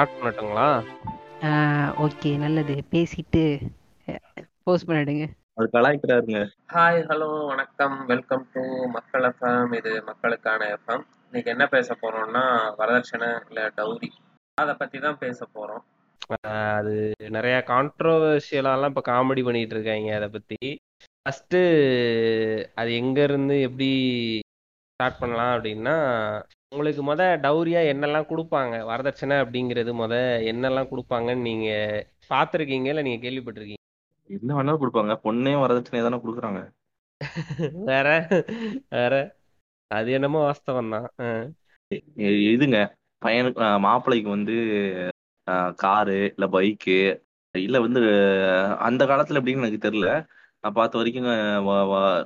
Start பண்ணட்டுங்களா? Okay நல்லது. பேசிட்டு post பண்ணிடுங்க அது கலாய்க்கிறாருங்க. ஹாய் ஹலோ வணக்கம். வெல்கம் டு மக்கள் எஃப்எம் இது மக்களுக்கான எஃப்எம் இன்னைக்கு என்ன பேச போறோம்னா வரதட்சணை இல்லை டவுரி. அதை பத்தி தான் பேச போறோம். அது நிறைய கான்ட்ரோவர்ஷியலாலாம் இப்போ காமெடி பண்ணிட்டு இருக்காங்க அதை பத்தி. ஃபர்ஸ்ட் அது எங்க இருந்து எப்படி ஸ்டார்ட் பண்ணலாம் அப்படின்னா உங்களுக்கு முத டௌரியா என்னெல்லாம் கொடுப்பாங்க? வரதட்சணை அப்படிங்கிறது முத என்னெல்லாம் கொடுப்பாங்கன்னு நீங்க பார்த்துருக்கீங்க இல்லை நீங்க கேள்விப்பட்டிருக்கீங்க? என்ன வேணாலும் கொடுப்பாங்க. பொண்ணையும் வரதட்சணையை தானே கொடுக்குறாங்க. வேற வேற. அது என்னமோ வாஸ்தவம் தான். இதுங்க பையனுக்கு மாப்பிள்ளைக்கு வந்து காரு இல்ல பைக்கு இல்ல வந்து அந்த காலத்துல எப்படின்னு எனக்கு தெரியல. நான் பார்த்த வரைக்கும்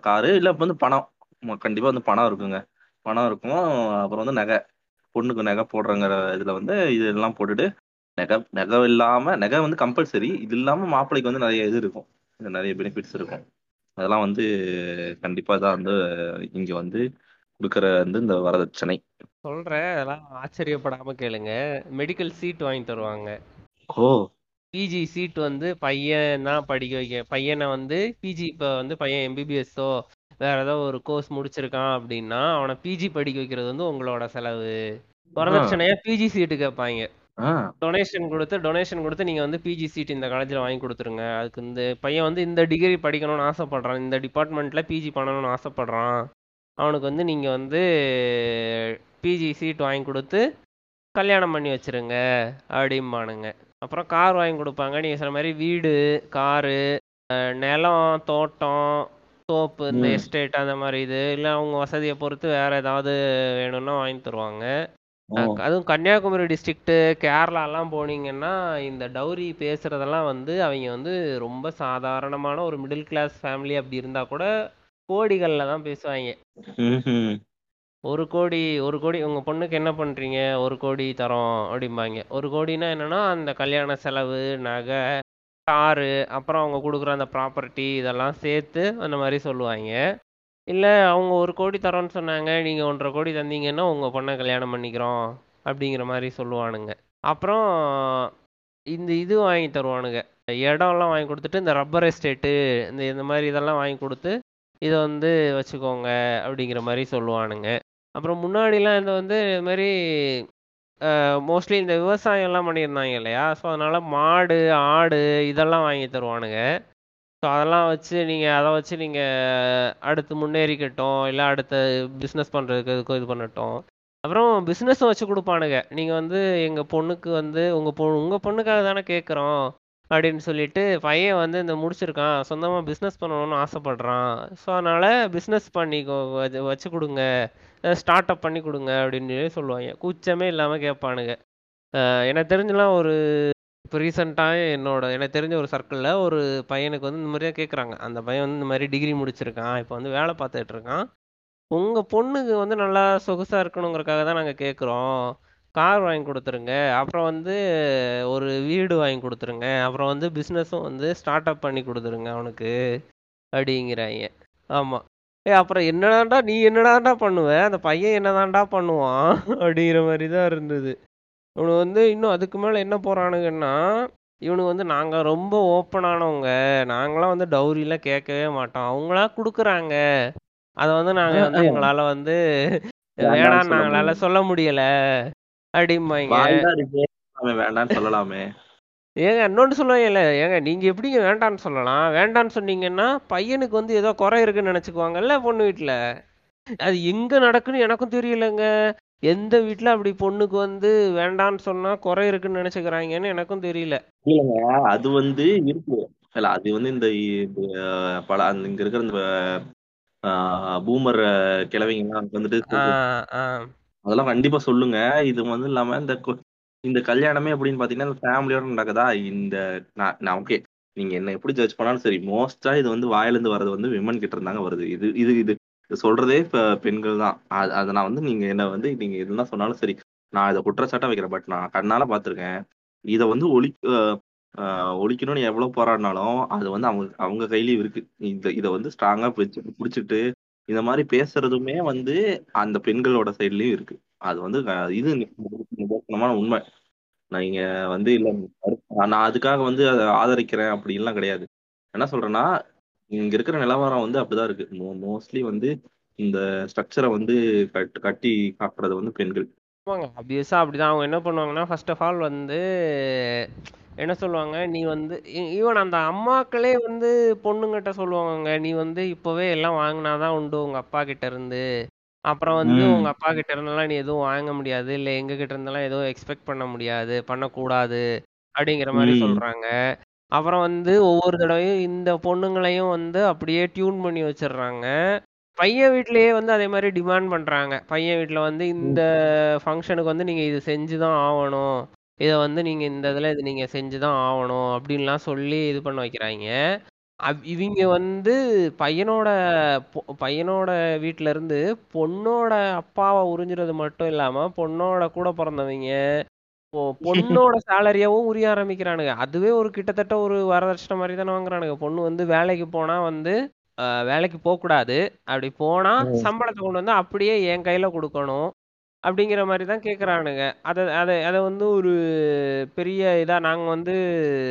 காரு இல்ல வந்து பணம். கண்டிப்பா வந்து பணம் இருக்குங்க. பணம் இருக்கும். அப்புறம் வந்து நகை. பொண்ணுக்கு நகை போடுறங்கிற இதுல வந்து இதெல்லாம் போட்டுட்டு நகை நகை இல்லாம நகை வந்து கம்பல்சரி இது இல்லாம மாப்பிள்ளைக்கு வந்து நிறைய இது இருக்கும். நிறைய பெனிஃபிட்ஸ் இருக்கும். அதெல்லாம் வந்து கண்டிப்பா தான் வந்து இங்க வந்து கொடுக்கற வந்து இந்த வரதட்சணை. சொல்றேன். அதெல்லாம் ஆச்சரியப்படாம கேளுங்க. மெடிக்கல் சீட் வாங்கி தருவாங்க. ஓ. பிஜி சீட் வந்து பையன் தான் படிக்க வைக்க பையனை வந்து பிஜி இப்போ வந்து பையன் எம்பிபிஎஸ்ஸோ வேற ஏதோ ஒரு கோர்ஸ் முடிச்சிருக்கான் அப்படின்னா அவனை பிஜி படிக்க வைக்கிறது வந்து உங்களோட செலவு. வரதட்சணையா பிஜி சீட்டு கேட்பாங்க. டொனேஷன் கொடுத்து டொனேஷன் கொடுத்து நீங்க வந்து பிஜி சீட் இந்த காலேஜில் வாங்கி கொடுத்துருங்க. அதுக்கு இந்த பையன் வந்து இந்த டிகிரி படிக்கணும்னு ஆசைப்படுறான். இந்த டிபார்ட்மெண்ட்ல பிஜி பண்ணணும்னு ஆசைப்படுறான். அவனுக்கு வந்து நீங்க வந்து பிஜி சீட் வாங்கி கொடுத்து கல்யாணம் பண்ணி வச்சிருங்க அப்படிம்பானுங்க. அப்புறம் கார் வாங்கி கொடுப்பாங்க. நீங்க சொன்ன மாதிரி வீடு காரு நிலம் தோட்டம் தோப்பு இந்த. எஸ்டேட் அந்த மாதிரி இது. இல்லை அவங்க வசதியை பொறுத்து வேற ஏதாவது வேணும்னா வாங்கி தருவாங்க. அதுவும் கன்னியாகுமரி டிஸ்ட்ரிக்ட்டு கேரளாலாம் போனீங்கன்னா இந்த டௌரி பேசுறதெல்லாம் வந்து அவங்க வந்து ரொம்ப சாதாரணமான ஒரு மிடில் கிளாஸ் ஃபேமிலி அப்படி இருந்தா கூட கோடிகளில் தான் பேசுவாங்க. ஒரு கோடி ஒரு கோடி உங்க பொண்ணுக்கு என்ன பண்றீங்க? ஒரு கோடி தரோம் அப்படிம்பாங்க. ஒரு கோடினா என்னன்னா அந்த கல்யாண செலவு நகை காரு அப்புறம் அவங்க கொடுக்குற அந்த ப்ராப்பர்ட்டி இதெல்லாம் சேர்த்து அந்த மாதிரி சொல்லுவாங்க. இல்லை அவங்க ஒரு கோடி தரோன்னு சொன்னாங்க நீங்கள் ஒன்றரை கோடி தந்தீங்கன்னா உங்கள் பொண்ணை கல்யாணம் பண்ணிக்கிறோம் அப்படிங்கிற மாதிரி சொல்லுவானுங்க. அப்புறம் இந்த இது வாங்கி தருவானுங்க. இடம்லாம் வாங்கி கொடுத்துட்டு இந்த ரப்பர் எஸ்டேட்டு இந்த இந்த மாதிரி இதெல்லாம் வாங்கி கொடுத்து இதை வந்து வச்சுக்கோங்க அப்படிங்கிற மாதிரி சொல்லுவானுங்க. அப்புறம் முன்னாடிலாம் இந்த வந்து இது மாதிரி மோஸ்ட்லி இந்த விவசாயம் எல்லாம் பண்ணியிருந்தாங்க இல்லையா? ஸோ அதனால மாடு ஆடு இதெல்லாம் வாங்கி தருவானுங்க. ஸோ அதெல்லாம் வச்சு நீங்கள் அதை வச்சு நீங்கள் அடுத்து முன்னேறிக்கட்டும் இல்லை அடுத்த பிஸ்னஸ் பண்ணுறதுக்கு இதுக்கும் இது பண்ணட்டும். அப்புறம் பிஸ்னஸும் வச்சு கொடுப்பானுங்க. நீங்கள் வந்து எங்கள் பொண்ணுக்கு வந்து உங்கள் பொ உங்கள் பொண்ணுக்காக தானே கேட்குறோம் அப்படின்னு சொல்லிட்டு பையன் வந்து இந்த முடிச்சிருக்கான் சொந்தமாக பிஸ்னஸ் பண்ணணும்னு ஆசைப்படுறான். ஸோ அதனால் பிஸ்னஸ் பண்ணி வச்சு கொடுங்க. ஸ்டார்ட் அப் பண்ணி கொடுங்க அப்படின்னு சொல்லுவாங்க. கூச்சமே இல்லாமல் கேட்பானுங்க. எனக்கு தெரிஞ்சலாம் ஒரு இப்போ ரீசெண்டாக என்னோட எனக்கு தெரிஞ்ச ஒரு சர்க்கிளில் ஒரு பையனுக்கு வந்து இந்த மாதிரி கேட்குறாங்க. அந்த பையன் வந்து இந்த மாதிரி டிகிரி முடிச்சிருக்கான் இப்போ வந்து வேலை பார்த்துட்டு இருக்கான். உங்கள் பொண்ணுக்கு வந்து நல்லா சொகுசாக இருக்கணுங்கிறக்காக தான் நாங்கள் கேட்குறோம். கார் வாங்கி கொடுத்துருங்க. அப்புறம் வந்து ஒரு வீடு வாங்கி கொடுத்துருங்க. அப்புறம் வந்து பிஸ்னஸும் வந்து ஸ்டார்ட் அப் பண்ணி கொடுத்துருங்க அவனுக்கு. அப்படிங்கிறாங்க. ஆமாம் ஏ அப்புறம் என்னடாண்டா நீ என்னடாண்டா பண்ணுவ? அந்த பையன் என்னதான்டா பண்ணுவான்? அப்படிங்கிற மாதிரி தான் இருந்தது. இவனு வந்து இன்னும் அதுக்கு மேலே என்ன போறானுங்கன்னா இவனுக்கு வந்து நாங்கள் ரொம்ப ஓப்பனானவங்க நாங்களாம் வந்து டௌரிலாம் கேட்கவே மாட்டோம். அவங்களா கொடுக்குறாங்க. அதை வந்து நாங்கள் வந்து எங்களால் வந்து வேணாம் நாங்களால. சொல்ல முடியல. அப்படிம்பாங்க. வேண்டாம்னு சொல்லலாமே. ஏங்க இன்னொன்று சொல்லுவாங்கல்ல ஏங்க நீங்கள் எப்படிங்க வேண்டான்னு சொல்லலாம்? வேண்டான்னு சொன்னீங்கன்னா பையனுக்கு வந்து ஏதோ குறை இருக்குன்னு நினச்சிக்குவாங்கல்ல பொண்ணு வீட்டில் அது எங்கே நடக்குன்னு எனக்கும் தெரியலங்க. எந்த வீட்டில் அப்படி பொண்ணுக்கு வந்து வேண்டான்னு சொன்னால் குறை இருக்குன்னு நினச்சிக்கிறாங்கன்னு எனக்கும் தெரியல. இல்லைங்க அது வந்து இருக்கு. இல்ல அது வந்து இந்த பல அந்த இங்க இருக்கிற இந்த பூமர் கிழவிங்க வந்துட்டு அதெல்லாம் கண்டிப்பா சொல்லுங்க. இது வந்து இல்லாம இந்த இந்த கல்யாணமே அப்படின்னு பாத்தீங்கன்னா இந்த ஃபேமிலியோட நடக்குதா? இந்த நான் நான் ஓகே நீங்க என்ன எப்படி ஜட்ஜ் பண்ணாலும் சரி மோஸ்டா இது வந்து வாயிலிருந்து வர்றது வந்து விமன் கிட்ட இருந்தாங்க வருது. இது இது இது சொல்றதே பெண்கள் தான். அது அதை நான் வந்து நீங்க என்ன வந்து நீங்க எதுனா சொன்னாலும் சரி நான் இதை குற்றச்சாட்டா வைக்கிறேன். பட் நான் கண்ணால பாத்திருக்கேன். இதை வந்து ஒளி ஒழிக்கணும்னு எவ்வளவு போராடினாலும் அது வந்து அவங்க அவங்க கையிலயும் இருக்கு. இந்த இதை வந்து ஸ்ட்ராங்கா பிடிச்சிட்டு இந்த மாதிரி பேசுறதுமே வந்து அந்த பெண்களோட சைட்லயும் இருக்கு. அது வந்து இது நிதர்சனமான உண்மை. நீங்க வந்து இல்ல நான் அதுக்காக வந்து அதை ஆதரிக்கிறேன் அப்படின்லாம் கிடையாது. என்ன சொல்றேன்னா இங்க இருக்கிற நிலவரம் வந்து அப்படிதான் இருக்கு. மோஸ்ட்லி வந்து இந்த ஸ்ட்ரக்சரை வந்து கட் கட்டி காட்டுறது வந்து பெண்கள். ஆமாங்க. ஆப்வியஸாக அப்படிதான். அவங்க என்ன பண்ணுவாங்கன்னா ஃபர்ஸ்ட் ஆஃப் ஆல் வந்து என்ன சொல்லுவாங்க நீ வந்து ஈவன் அந்த அம்மாக்களே வந்து பொண்ணுங்கிட்ட சொல்லுவாங்க நீ வந்து இப்போவே எல்லாம் வாங்கினாதான் உண்டு உங்கள் அப்பா கிட்ட இருந்து. அப்புறம் வந்து உங்க அப்பா கிட்ட இருந்தெல்லாம் நீ எதுவும் வாங்க முடியாது. இல்லை எங்க கிட்ட இருந்தெல்லாம் எதுவும் எக்ஸ்பெக்ட் பண்ண முடியாது. பண்ணக்கூடாது அப்படிங்கிற மாதிரி ம். சொல்றாங்க. அப்புறம் வந்து ஒவ்வொரு தடவையும் இந்த பொண்ணுங்களையும் வந்து அப்படியே டியூன் பண்ணி வச்சிடுறாங்க. பையன் வீட்லயே வந்து அதே மாதிரி டிமாண்ட் பண்றாங்க. பையன் வீட்ல வந்து இந்த ஃபங்க்ஷனுக்கு வந்து நீங்க இது செஞ்சுதான் ஆகணும். இதை வந்து நீங்க இந்த இதுல இது நீங்க செஞ்சுதான் ஆகணும் அப்படின்லாம் சொல்லி இது பண்ண வைக்கிறாங்க. அவ்- இவங்க வந்து பையனோட பொ- பையனோட வீட்ல இருந்து பொண்ணோட அப்பாவை உறிஞ்சுறது மட்டும் இல்லாம பொண்ணோட கூட பிறந்தவங்க பொ- பொண்ணோட சேலரியாவும் உரிய ஆரம்பிக்கிறானுங்க. அதுவே ஒரு கிட்டத்தட்ட ஒரு வரதட்சணை மாதிரி தானே வாங்குறானுங்க. பொண்ணு வந்து வேலைக்கு போனா வந்து அஹ், வேலைக்கு போக கூடாது அப்படி போனா. சம்பளத்தை கொண்டு வந்து அப்படியே என் கையில கொடுக்கணும். அப்படிங்கிற மாதிரி தான் கேக்குறானுங்க. அதை அதை அதை வந்து ஒரு பெரிய இதா நாங்க வந்து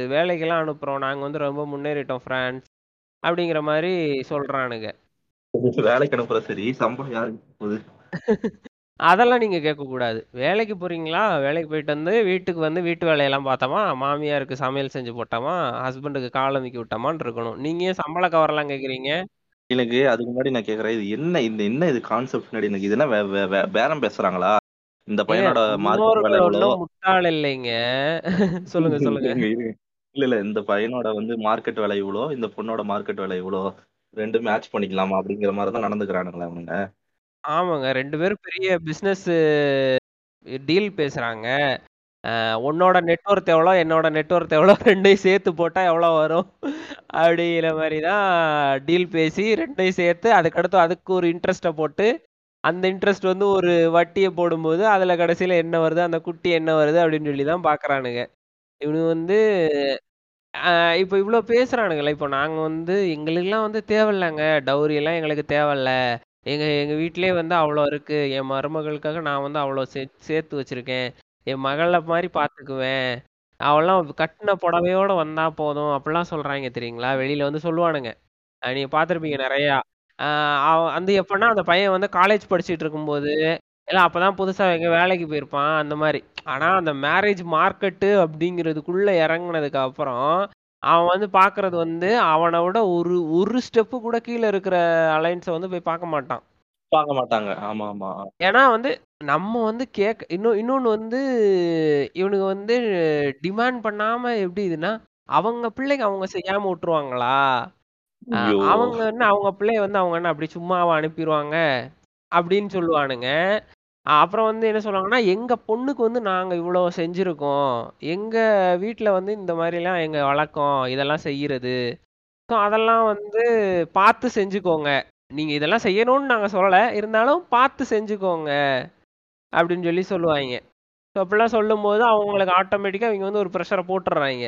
வேலைக்கெல்லாம் அனுப்புறோம். நாங்க வந்து ரொம்ப முன்னேறிட்டோம் பிரான்ஸ் அப்படிங்கிற மாதிரி சொல்றானுங்க. வேலைக்கு அனுப்புற சரி சம்பளம் யாருக்கு போகுது? அதெல்லாம் நீங்க கேட்க கூடாது. வேலைக்கு போறீங்களா? வேலைக்கு போயிட்டு வந்து வீட்டுக்கு வந்து வீட்டு வேலையெல்லாம் பார்த்தோமா? மாமியாருக்கு சமையல் செஞ்சு போட்டோமா? ஹஸ்பண்டுக்கு கால் அமைக்கி விட்டோமான்னு இருக்கணும். நீங்க ஏன் சம்பள கவரெல்லாம் கேக்குறீங்க? எனக்கு அதுக்கு முன்னாடி நான் கேக்குறேன் இது என்ன இந்த என்ன இது கான்செப்ட் முன்னாடி எனக்கு? இது என்ன வே- வே- வே- பேரம் பேசுறாங்களா? இந்த பையனோட வேலை முன்னோர்கள் எவ்வளோ ஒன்றும் முட்டாள் இல்லைங்க. சொல்லுங்க சொல்லுங்க. இருங்க, இருங்க. இல்ல இல்ல இந்த பையனோட வந்து மார்க்கெட் விலை இவ்வளோ இந்த பொண்ணோட மார்க்கெட் விலை இவ்வளோ ரெண்டும் மேட்ச் பண்ணிக்கலாமா? அப்படிங்கிற மாதிரி தான் நடந்துக்கிறானுங்களா அவனுங்க. ஆமாங்க ரெண்டு பேரும் பெரிய பிசினஸ் டீல் பேசுறாங்க. உன்னோட நெட்ஒர்த் எவ்வளோ என்னோட நெட்ஒர்த் எவ்வளோ ரெண்டையும் சேர்த்து போட்டால் எவ்வளோ வரும்? அப்படிங்கிற மாதிரி தான் டீல் பேசி ரெண்டையும் சேர்த்து அதுக்கடுத்து அதுக்கு ஒரு இன்ட்ரெஸ்ட்டை போட்டு அந்த இன்ட்ரெஸ்ட் வந்து ஒரு வட்டியை போடும்போது அதில் கடைசியில் என்ன வருது அந்த குட்டி என்ன வருது அப்படின்னு சொல்லி தான் பார்க்குறானுங்க இவனு வந்து இப்போ இவ்வளோ பேசுகிறானுங்களே இப்போ நாங்கள் வந்து எங்களுக்கெல்லாம் வந்து தேவையில்லைங்க. டவுரியெல்லாம் எங்களுக்கு தேவையில்ல. எங்கள் எங்கள் வீட்டிலே வந்து அவ்வளோ இருக்குது என் மருமகளுக்காக நான் வந்து அவ்வளோ சே சேர்த்து வச்சுருக்கேன். என் மகளை மாதிரி பார்த்துக்குவேன் அவெல்லாம் கட்டின புடவையோட வந்தா போதும். அப்படிலாம் சொல்றாங்க தெரியுங்களா? வெளியில வந்து சொல்லுவானுங்க. அஹ் நீங்க பார்த்திருப்பீங்க நிறையா. ஆஹ் அவன் வந்து எப்படின்னா அந்த பையன் வந்து காலேஜ் படிச்சுட்டு இருக்கும்போது இல்ல அப்பதான் புதுசா எங்க வேலைக்கு போயிருப்பான். அந்த மாதிரி ஆனா அந்த மேரேஜ் மார்க்கெட்டு அப்படிங்கிறதுக்குள்ள இறங்குனதுக்கு அப்புறம் அவன் வந்து பாக்குறது வந்து அவனை விட ஒரு ஒரு ஸ்டெப்பு கூட கீழே இருக்கிற அலைன்ஸை வந்து போய் பார்க்க மாட்டான். பார்க்க மாட்டாங்க. ஆமா ஆமா. ஏன்னா வந்து நம்ம வந்து கேட்க இன்னும் இன்னொன்னு வந்து இவனுங்க வந்து டிமாண்ட் பண்ணாம எப்படி இதுன்னா அவங்க பிள்ளைங்க அவங்க செய்யாம விட்டுருவாங்களா? அவங்க என்ன அவங்க பிள்ளைய வந்து அவங்க என்ன அப்படி சும்மாவா அனுப்பிடுவாங்க அப்படின்னு சொல்லுவானுங்க. அப்புறம் வந்து என்ன சொல்லுவாங்கன்னா எங்க பொண்ணுக்கு வந்து நாங்க இவ்வளவு செஞ்சிருக்கோம். எங்க வீட்ல வந்து இந்த மாதிரிலாம் எங்க வழக்கம் இதெல்லாம் செய்யறது. ஸோ அதெல்லாம் வந்து பார்த்து செஞ்சுக்கோங்க. நீங்க இதெல்லாம் செய்யணும்னு நாங்க சொல்லல இருந்தாலும் பார்த்து செஞ்சுக்கோங்க அப்படின்னு சொல்லி சொல்லுவாங்க. ஸோ அப்படிலாம் சொல்லும்போது அவங்களுக்கு ஆட்டோமேட்டிக்கா இவங்க வந்து ஒரு ப்ரெஷரை போட்டுடுறாங்க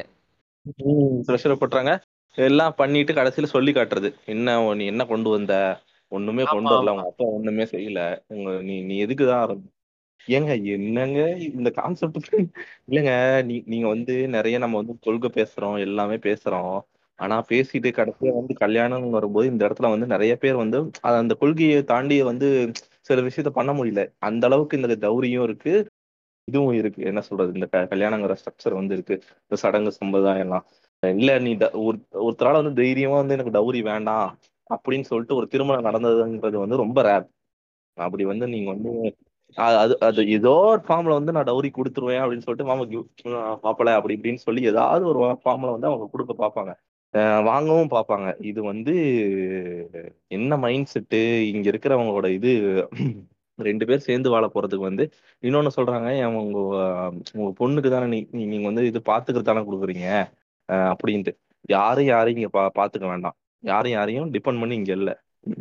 ப்ரெஷர் போட்டுறாங்க. எல்லாம் பண்ணிட்டு கடைசியில சொல்லி காட்டுறது. என்ன நீ என்ன கொண்டு வந்த? ஒண்ணுமே கொண்டு வரல. உங்க அப்பா ஒண்ணுமே செய்யல. உங்க நீ நீ எதுக்குதான் ஆரம்பி ஏங்க என்னங்க இந்த கான்செப்ட் இல்லைங்க நீ நீங்க வந்து நிறைய நம்ம வந்து கொள்கை பேசுறோம் எல்லாமே பேசுறோம். ஆனா பேசிட்டு கடைசியா வந்து கல்யாணம் வரும்போது இந்த இடத்துல வந்து நிறைய பேர் வந்து அது அந்த கொள்கையை தாண்டி வந்து சில விஷயத்த பண்ண முடியல. அந்த அளவுக்கு இந்த தௌரியம் இருக்கு. இதுவும் இருக்கு. என்ன சொல்றது? இந்த க- கல்யாணங்கிற ஸ்ட்ரக்சர் வந்து இருக்கு. இந்த சடங்கு சம்பிரதாயம் எல்லாம். இல்ல நீ ஒரு ஒருத்தரால வந்து தைரியமா வந்து எனக்கு டௌரி வேண்டாம் அப்படின்னு சொல்லிட்டு ஒரு திருமணம் நடந்ததுங்கிறது வந்து ரொம்ப ரேர் அப்படி வந்து நீங்க வந்து அது அது ஏதோ ஒரு ஃபார்ம்ல வந்து நான் டௌரி கொடுத்துருவேன் அப்படின்னு சொல்லிட்டு மாமா பாப்பல அப்படி இப்படின்னு சொல்லி ஏதாவது ஒரு ஃபார்ம்ல வந்து அவங்க கொடுக்க பார்ப்பாங்க. வாங்கவும் பார்ப்பாங்க. இது வந்து என்ன மைண்ட் செட்டு இங்க இருக்கிறவங்களோட இது ரெண்டு பேர் சேர்ந்து வாழ போறதுக்கு வந்து இன்னொன்னு சொல்றாங்க ஏன் உங்க உங்க பொண்ணுக்கு தானே நீ நீங்க வந்து இது பாத்துக்கிறது தானே கொடுக்குறீங்க? அப்படின்ட்டு. யாரும் யாரையும் இங்க பா பாத்துக்க வேண்டாம். யாரும் யாரையும் டிபெண்ட் பண்ணி இங்க இல்ல.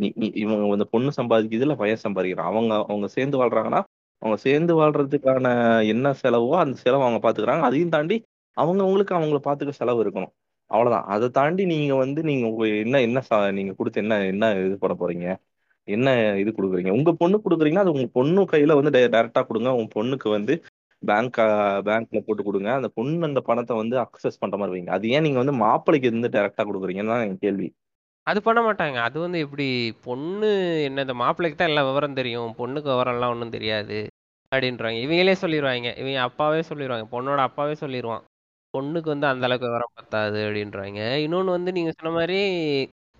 நீ இவங்க வந்து பொண்ணு சம்பாதிக்கிறது இல்ல பையன் சம்பாதிக்கிறான். அவங்க அவங்க சேர்ந்து வாழ்றாங்கன்னா அவங்க சேர்ந்து வாழ்றதுக்கான என்ன செலவோ அந்த செலவு அவங்க பாத்துக்கிறாங்க. அதையும் தாண்டி அவங்க அவங்களுக்கு அவங்கள பாத்துக்க செலவு இருக்கணும். அவ்வளவுதான். அதை தாண்டி நீங்க வந்து நீங்க உங்க என்ன என்ன சா நீங்க கொடுத்து என்ன என்ன இது பண்ண போறீங்க? என்ன இது கொடுக்குறீங்க? உங்க பொண்ணு கொடுக்குறீங்கன்னா அது உங்க பொண்ணு கையில வந்து டைரக்டா கொடுங்க. உங்க பொண்ணுக்கு வந்து பேங்க் பேங்க்ல போட்டு கொடுங்க. அந்த பொண்ணு அந்த பணத்தை வந்து அக்சஸ் பண்ற மாதிரி வைங்க. அது ஏன் நீங்க வந்து மாப்பிளைக்கு இருந்து டைரக்டா கொடுக்குறீங்கன்னு தான் என் கேள்வி. அது பண்ண மாட்டாங்க. அது வந்து எப்படி பொண்ணு என்ன இந்த மாப்பிள்ளைக்கு தான் எல்லா விவரம் தெரியும். பொண்ணுக்கு விவரம்லாம் ஒன்றும் தெரியாது. அப்படின்றாங்க. இவங்களே சொல்லிடுவாங்க இவங்க அப்பாவே சொல்லிடுவாங்க பொண்ணோட அப்பாவே சொல்லிடுவான் பொண்ணுக்கு வந்து அந்த அளவுக்கு விவரம் பத்தாது அப்படின்றாங்க. இன்னொன்று வந்து நீங்க சொன்ன மாதிரி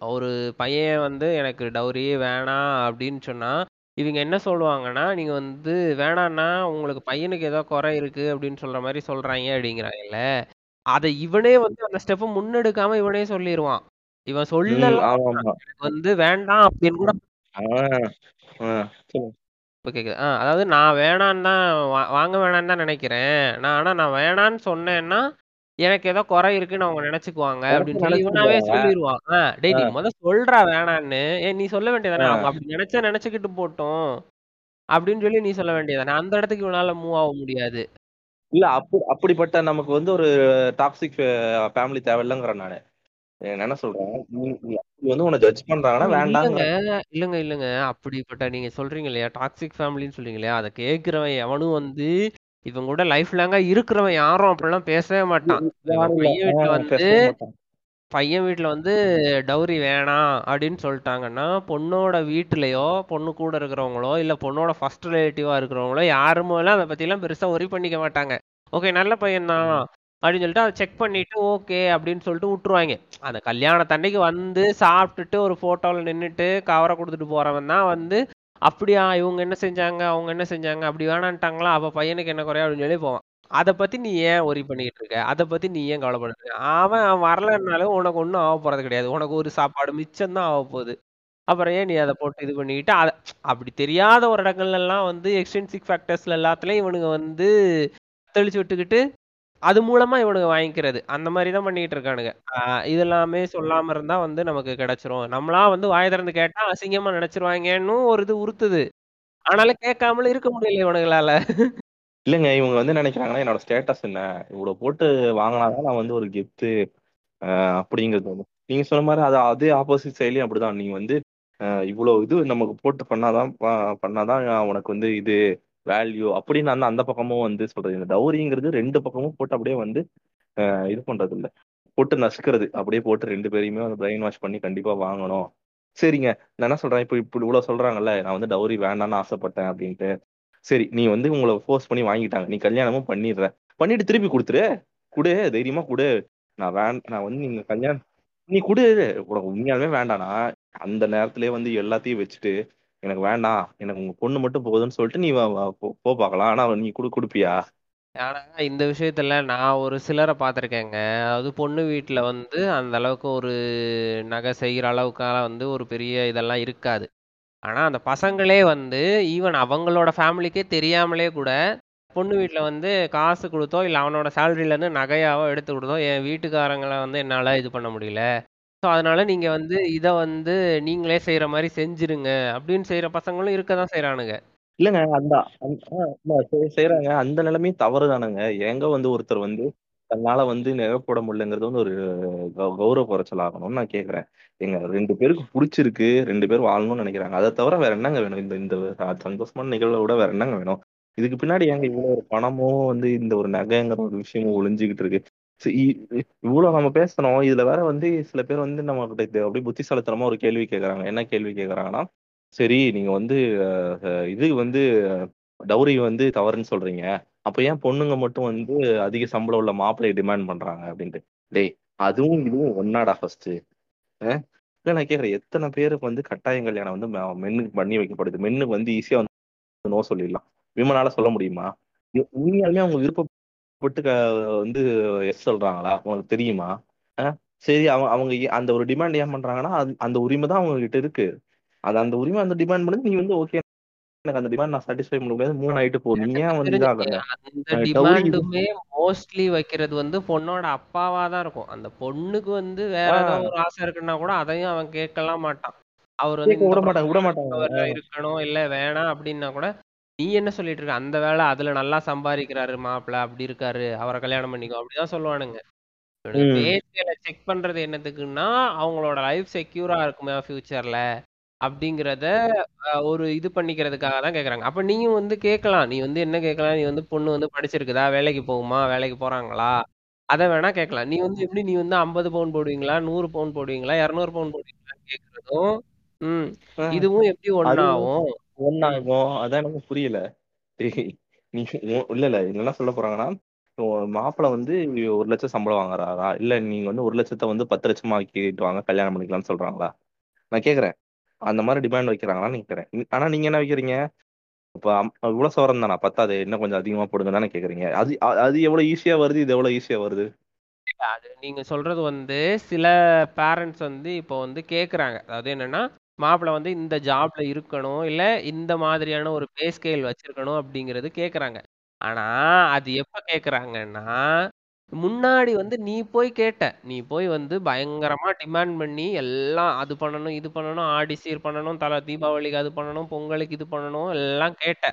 ஒரு பையன் வந்து எனக்கு டௌரியே வேணாம் அப்படின்னு சொன்னா இவங்க என்ன சொல்லுவாங்கன்னா நீங்க வந்து வேணான்னா உங்களுக்கு பையனுக்கு ஏதோ குறை இருக்கு அப்படின்னு சொல்ற மாதிரி சொல்றாங்க அப்படிங்கிறாங்கல்ல. அதை இவனே வந்து அந்த ஸ்டெப்பை முன்னெடுக்காம இவனே சொல்லிடுவான் இவன் ம் சொல்லலாம் எனக்கு வந்து வேண்டாம் அப்படின்னு கூட சொல்லுங்க. இப்ப கேக்குது. ஆ அதாவது நான் வேணான்னு தான் வா- வாங்க வேணான்னு தான் நினைக்கிறேன். நான் ஆனா நான் வேணான்னு சொன்னேன்னா எனக்கு ஏதோ குறை இருக்குன்னு அவங்க நினைச்சுக்குவாங்க அப்படின்னு சொல்லி இவனாவே. சொல்லிடுவான் ஆ டேய் நீ. முத சொல்றா வேணான்னு. ஏன் நீ சொல்ல வேண்டியதானே. அவங்க அப்படி நினைச்சா நினைச்சுக்கிட்டு போட்டோம். அப்படின்னு சொல்லி நீ சொல்ல வேண்டியதானே அந்த இடத்துக்கு இவனால மூவ் ஆக முடியாது. இல்ல அப்படி அப்படிப்பட்ட நமக்கு வந்து ஒரு டாக்ஸிக் ஃபேமிலி தேவையில்லைங்கிறேன் நானு. நான் என்ன சொல்றேன்? வந்து ஜட்ஜ் பண்றாங்கன்னா வேண்டாங்க இல்லங்க. இல்லங்க அப்படிப்பட்ட நீங்க சொல்றீங்க இல்லையா? டாக்ஸிக் ஃபேமிலின்னு சொல்றீங்க இல்லையா? அதை கேட்கிறவன் எவனும் வந்து இவங்க கூட லைஃப் லாங்கா இருக்கிறவன் யாரும் அப்படிலாம் பேசவே மாட்டான். பையன் வீட்டுல வந்து பையன் வீட்டுல வந்து டௌரி வேணாம் அப்படின்னு சொல்லிட்டாங்கன்னா பொண்ணோட வீட்டுலயோ பொண்ணு கூட இருக்கிறவங்களோ இல்ல பொண்ணோட ஃபர்ஸ்ட் ரிலேட்டிவா இருக்கிறவங்களோ யாருமே எல்லாம் அதை பத்தி எல்லாம் பெருசா ஒரி பண்ணிக்க மாட்டாங்க. ஓகே நல்ல பையன் தான் அப்படின்னு சொல்லிட்டு அதை செக் பண்ணிட்டு ஓகே அப்படின்னு சொல்லிட்டு விட்டுருவாங்க. அந்த கல்யாணத்தன்னைக்கு வந்து சாப்பிட்டுட்டு ஒரு போட்டோல நின்னுட்டு கவரை கொடுத்துட்டு போறவன் தான் வந்து அப்படியா இவங்க என்ன செஞ்சாங்க அவங்க என்ன செஞ்சாங்க அப்படி வேணான்ட்டாங்களா அவள் பையனுக்கு என்ன குறையா அப்படின்னு சொல்லி போவான். அதை பற்றி நீ ஏன் ஒரி பண்ணிக்கிட்டு இருக்க? அதை பற்றி நீ ஏன் கவலைப்படுற அவன் அவன் வரலன்னாலும் உனக்கு ஒன்றும் ஆக போகிறது கிடையாது. உனக்கு ஒரு சாப்பாடு மிச்சம் தான் ஆக போகுது. அப்புறம் ஏன் நீ அதை போட்டு இது பண்ணிக்கிட்டு அதை அப்படி தெரியாத ஒரு இடங்கள்லாம் வந்து எக்ஸ்டென்சிக் ஃபேக்டர்ஸ்ல எல்லாத்துலேயும் இவனுங்க வந்து தெளிச்சு விட்டுக்கிட்டு அது மூலமா இவனுங்க வாங்கிக்கிறது. அந்த மாதிரி தான் பண்ணிட்டு இருக்கானுங்க இதெல்லாமே சொல்லாம இருந்தா வந்து நமக்கு கிடைச்சிரும். நம்மளா வந்து வாய் திறந்து கேட்டா அசிங்கமா நினைச்சிருவாங்கன்னு ஒரு இது உறுத்துது. ஆனாலும் கேட்காமல இருக்க முடியல இவனுங்களால. இல்லைங்க இவங்க வந்து நினைக்கிறாங்கன்னா என்னோட ஸ்டேட்டஸ் என்ன? இவ்வளவு போட்டு வாங்கினாதான் நான் வந்து ஒரு கிஃப்ட்டு அப்படிங்கிறது வந்து. நீங்க சொன்ன மாதிரி அது அதே ஆப்போசிட் சைட்லயும் அப்படிதான். நீங்க வந்து இவ்வளவு இது நமக்கு போட்டு பண்ணாதான் பண்ணாதான் உனக்கு வந்து இது வேல்யூ அப்படின்னு அந்த அந்த பக்கமும் வந்து சொல்றது இந்த டௌரிங்கிறது ரெண்டு பக்கமும் போட்டு அப்படியே வந்து இது பண்றது இல்லை. போட்டு நசுக்கிறது. அப்படியே போட்டு ரெண்டு பேரையுமே வந்து பிரெயின் வாஷ் பண்ணி கண்டிப்பா வாங்கணும். சரிங்க. நான் என்ன சொல்றேன்? இப்போ இப்படி இவ்வளவு சொல்றாங்கல்ல நான் வந்து டௌரி வேண்டாம்னு ஆசைப்பட்டேன் அப்படின்ட்டு. சரி நீ வந்து உங்களை ஃபோர்ஸ் பண்ணி வாங்கிட்டாங்க. நீ கல்யாணமும் பண்ணிடுற. பண்ணிட்டு திருப்பி கொடுத்துரு. குடு தைரியமா குடு. நான் வேண் நான் வந்து நீங்க கல்யாணம் நீ குடு. உனக்கு உண்மையாலுமே வேண்டானா அந்த நேரத்திலே வந்து எல்லாத்தையும் வச்சுட்டு எனக்கு வேண்டாம். எனக்கு உங்க பொண்ணு மட்டும் போகுதுன்னு சொல்லிட்டு நீ போ பார்க்கலாம். ஆனா நீ குடு கொடுப்பியா? ஆனா இந்த விஷயத்துல நான் ஒரு சிலரை பார்த்துருக்கேங்க. அதாவது பொண்ணு வீட்டுல வந்து அந்த அளவுக்கு ஒரு நகை செய்கிற அளவுக்கெல்லாம் வந்து ஒரு பெரிய இதெல்லாம் இருக்காது. ஆனா அந்த பசங்களே வந்து ஈவன் அவங்களோட ஃபேமிலிக்கே தெரியாமலே கூட பொண்ணு வீட்டில் வந்து காசு கொடுத்தோ இல்லை அவனோட சேலரியிலேருந்து நகையாவோ எடுத்து கொடுத்தோ என் வீட்டுக்காரங்களை வந்து என்னால் இது பண்ண முடியல. ஸோ அதனால நீங்க வந்து இதை வந்து நீங்களே செய்யற மாதிரி செஞ்சிருங்க அப்படின்னு செய்யற பசங்களும் இருக்க தான் செய்யறானுங்க இல்லங்க அந்த அந்த- ஆ, இல்ல, செய்- செய்றாங்க. அந்த நிலைமையும் தவறு தானுங்க. எங்க வந்து ஒருத்தர் வந்து தன்னால வந்து நகை போட முடியலங்கிறது வந்து ஒரு கௌ- கௌரவ குறைச்சல் ஆகணும்னு நான் கேக்குறேன். எங்க ரெண்டு பேருக்கு பிடிச்சிருக்கு ரெண்டு பேர் வாழணும்னு நினைக்கிறாங்க. அதை தவிர வேற என்னங்க வேணும்? இந்த இந்த சந்தோஷமான நிகழ்வை விட வேற என்னங்க வேணும்? இதுக்கு பின்னாடி ஏங்க இவ்வளவு ஒரு பணமும் வந்து இந்த ஒரு நகைங்கிற ஒரு விஷயமும் ஒளிஞ்சுக்கிட்டு இருக்கு. இவ்வளவு நம்ம பேசணும் இதுல வேற வந்து சில பேர் வந்து நம்ம கிட்ட இது அப்படியே புத்திசாலித்தனமா ஒரு கேள்வி கேக்குறாங்க. என்ன கேள்வி கேக்குறாங்கன்னா சரி நீங்க வந்து அஹ், இது வந்து டௌரி வந்து தவறுன்னு சொல்றீங்க. அப்ப ஏன் பொண்ணுங்க மட்டும் வந்து அதிக சம்பளம் உள்ள மாப்பிள்ளையை டிமாண்ட் பண்றாங்க? அப்படின்ட்டு. டேய் அதுவும் இதுவும் ஒன்னாடா ஃபர்ஸ்ட் இல்ல நான் கேக்குறேன். எத்தனை பேருக்கு வந்து கட்டாய கல்யாணம் வந்து மெ- மென்னுக்கு பண்ணி வைக்கப்படுது? மென்னுக்கு வந்து ஈஸியா வந்து நோ சொல்லிடலாம். விமனால சொல்ல முடியுமா? உண்மையாலுமே அவங்க விருப்ப க- வந்து எஸ் சொல்றாங்களா? உனக்கு தெரியுமா? சரி அவங்க அவங்க அந்த ஒரு டிமாண்ட் ஏன் பண்றாங்கன்னா அந்த உரிமை தான் அவங்க கிட்ட இருக்கு. அது அந்த உரிமை அந்த டிமாண்ட் பண்ணி நீ வந்து ஓகே எனக்கு அந்த டிமாண்ட் நான் சாட்டிஸ்ஃபை பண்ண முடியாது. மூணு ஆயிட்டு போ நீ ஏன் வந்து அந்த டிமாண்டுமே மோஸ்ட்லி வைக்கிறது வந்து பொண்ணோட அப்பாவா தான் இருக்கும். அந்த பொண்ணுக்கு வந்து வேற ஏதோ ஆஹ் ஒரு ஆசை இருக்குன்னா கூட அதையும் அவன் கேட்கலாம் மாட்டான். அவர் வந்து விட மாட்டாங்க விட மாட்டாங்க. இருக்கணும் இல்ல வேணாம் அப்படின்னா கூட நீ என்ன சொல்லிட்டு இருக்க? அந்த வேலை அதுல நல்லா சம்பாதிக்கிறாரு மாப்பிள்ளை அப்படி இருக்காரு அவரை கல்யாணம் பண்ணிக்கோ அப்படிதான் சொல்லுவானுங்க. இவனுங்க ம். செக் பண்றது என்னத்துக்குன்னா அவங்களோட லைஃப் செக்யூரா இருக்குமே ஃபியூச்சர்ல அப்படிங்கிறத ஒரு இது பண்ணிக்கிறதுக்காக தான் கேக்குறாங்க. அப்ப நீயும் வந்து கேட்கலாம். நீ வந்து என்ன கேட்கலாம்? நீ வந்து பொண்ணு வந்து படிச்சிருக்குதா? வேலைக்கு போகுமா? வேலைக்கு போறாங்களா? அதை வேணா கேட்கலாம். நீ வந்து எப்படி நீ வந்து ஐம்பது பவுன் போடுவீங்களா? நூறு பவுன் போடுவீங்களா? இரநூறு பவுன் போடுவீங்களான்னு கேக்குறதும் ம் இதுவும் எப்படி அது ஒன்னாகும் ம் ஒன்னாகும் அதான் எனக்கு புரியல. நீ இல்ல இல்ல என்ன சொல்ல போறாங்கன்னா மாப்பிள்ள வந்து ஒரு லட்சம் சம்பளம் வாங்குறாரா? இல்ல நீங்க வந்து ஒரு லட்சத்தை வந்து பத்து லட்சமா ஆக்கிட்டு வாங்க கல்யாணம் பண்ணிக்கலாம்னு சொல்றாங்களா? நான் கேக்குறேன். அந்த மாதிரி டிமாண்ட் வைக்கிறாங்களான்னு கேக்குறேன். ஆனா நீங்க என்ன வைக்கிறீங்க? இப்ப அம்- இவ்வளவு சோரம் தானா? பத்தாது இன்னும் கொஞ்சம் அதிகமா போடுங்க தானே கேக்குறீங்க. அது அது எவ்வளவு ஈஸியா வருது இது எவ்வளவு ஈஸியா வருது? அது நீங்க சொல்றது வந்து சில பேரண்ட்ஸ் வந்து இப்போ வந்து கேக்குறாங்க. அதாவது என்னன்னா மாப்பிள்ளை வந்து இந்த ஜாப்ல இருக்கணும் இல்ல இந்த மாதிரியான ஒரு பே ஸ்கேல் வச்சிருக்கணும் அப்படிங்கிறது கேக்குறாங்க. ஆனா அது எப்ப கேக்குறாங்கன்னா முன்னாடி வந்து நீ போய் கேட்ட. நீ போய் வந்து பயங்கரமா டிமாண்ட் பண்ணி எல்லாம் அது பண்ணணும் இது பண்ணணும் ஆடி சீர் பண்ணணும் தலை தீபாவளிக்கு அது பண்ணணும் பொங்கலுக்கு இது பண்ணணும் எல்லாம் கேட்ட.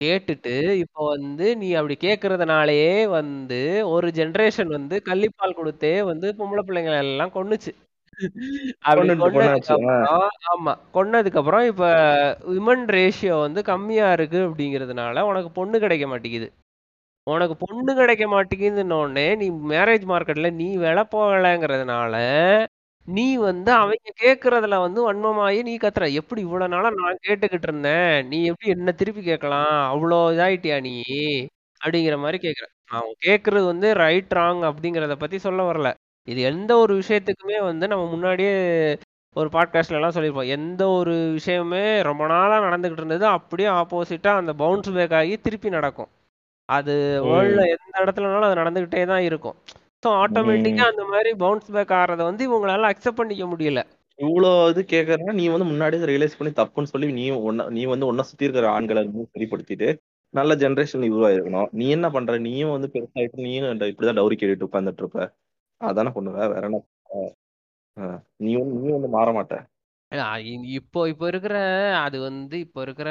கேட்டுட்டு இப்போ வந்து நீ அப்படி கேட்கறதுனாலயே வந்து ஒரு ஜெனரேஷன் வந்து கள்ளிப்பால் கொடுத்தே வந்து பொம்பளை பிள்ளைங்களை எல்லாம் கொன்னுச்சு. ஆமா கொன்னதுக்கு அப்புறம் இப்ப விமன் ரேஷியோ வந்து கம்மியா இருக்கு அப்படிங்கிறதுனால உனக்கு பொண்ணு கிடைக்க மாட்டேங்குது. உனக்கு பொண்ணு கிடைக்க மாட்டேங்குதுன்ன உடனே நீ மேரேஜ் மார்க்கெட்ல நீ விலை போகலைங்கிறதுனால நீ வந்து அவங்க கேக்குறதுல வந்து வன்மமாயி நீ கத்துற. எப்படி இவ்வளவு நாளா நான் கேட்டுக்கிட்டு இருந்தேன். நீ எப்படி என்ன திருப்பி கேட்கலாம்? அவ்வளோ இதாயிட்டியா நீ? அப்படிங்கிற மாதிரி கேக்குற. அவன் கேக்குறது வந்து ரைட் ராங் அப்படிங்கறத பத்தி சொல்ல வரல. இது எந்த ஒரு விஷயத்துக்குமே வந்து நம்ம முன்னாடியே ஒரு பாட்காஸ்ட்ல எல்லாம் சொல்லியிருப்போம். எந்த ஒரு விஷயமே ரொம்ப நாளா நடந்துகிட்டு இருந்தது அப்படியே ஆப்போசிட்டா அந்த பவுன்ஸ் பேக் ஆகி திருப்பி நடக்கும். அது வேர்ல்ட்ல. எந்த இடத்துலனாலும் அது நடந்துகிட்டே தான் இருக்கும். ஸோ ஆட்டோமேட்டிக்கா ம். அந்த மாதிரி பவுன்ஸ் பேக் ஆறத வந்து இவங்களால அக்செப்ட் பண்ணிக்க முடியல. இவ்வளோ இது கேக்குறேன்னா நீ வந்து முன்னாடியே ரியலைஸ் பண்ணி தப்புன்னு சொல்லி நீ ஒன்ன நீ வந்து ஒன்ன சுத்தி இருக்கிற ஆண்களை சரிப்படுத்திட்டு நல்ல ஜென்ரேஷன் உருவாயிருக்கணும் நீ என்ன பண்ற? நீயும் வந்து பெருசாயிட்டு நீயும் இப்படிதான் டவுரி கேட்டுட்டு உட்கார்ந்துட்டு இருப்ப. அதானே பண்ணுவ வேற என்ன பண்ணுவ? நீ வந்து நீ வந்து மாற மாட்ட. இ- இப்போ இப்போ இருக்கிற அது வந்து இப்போ இருக்கிற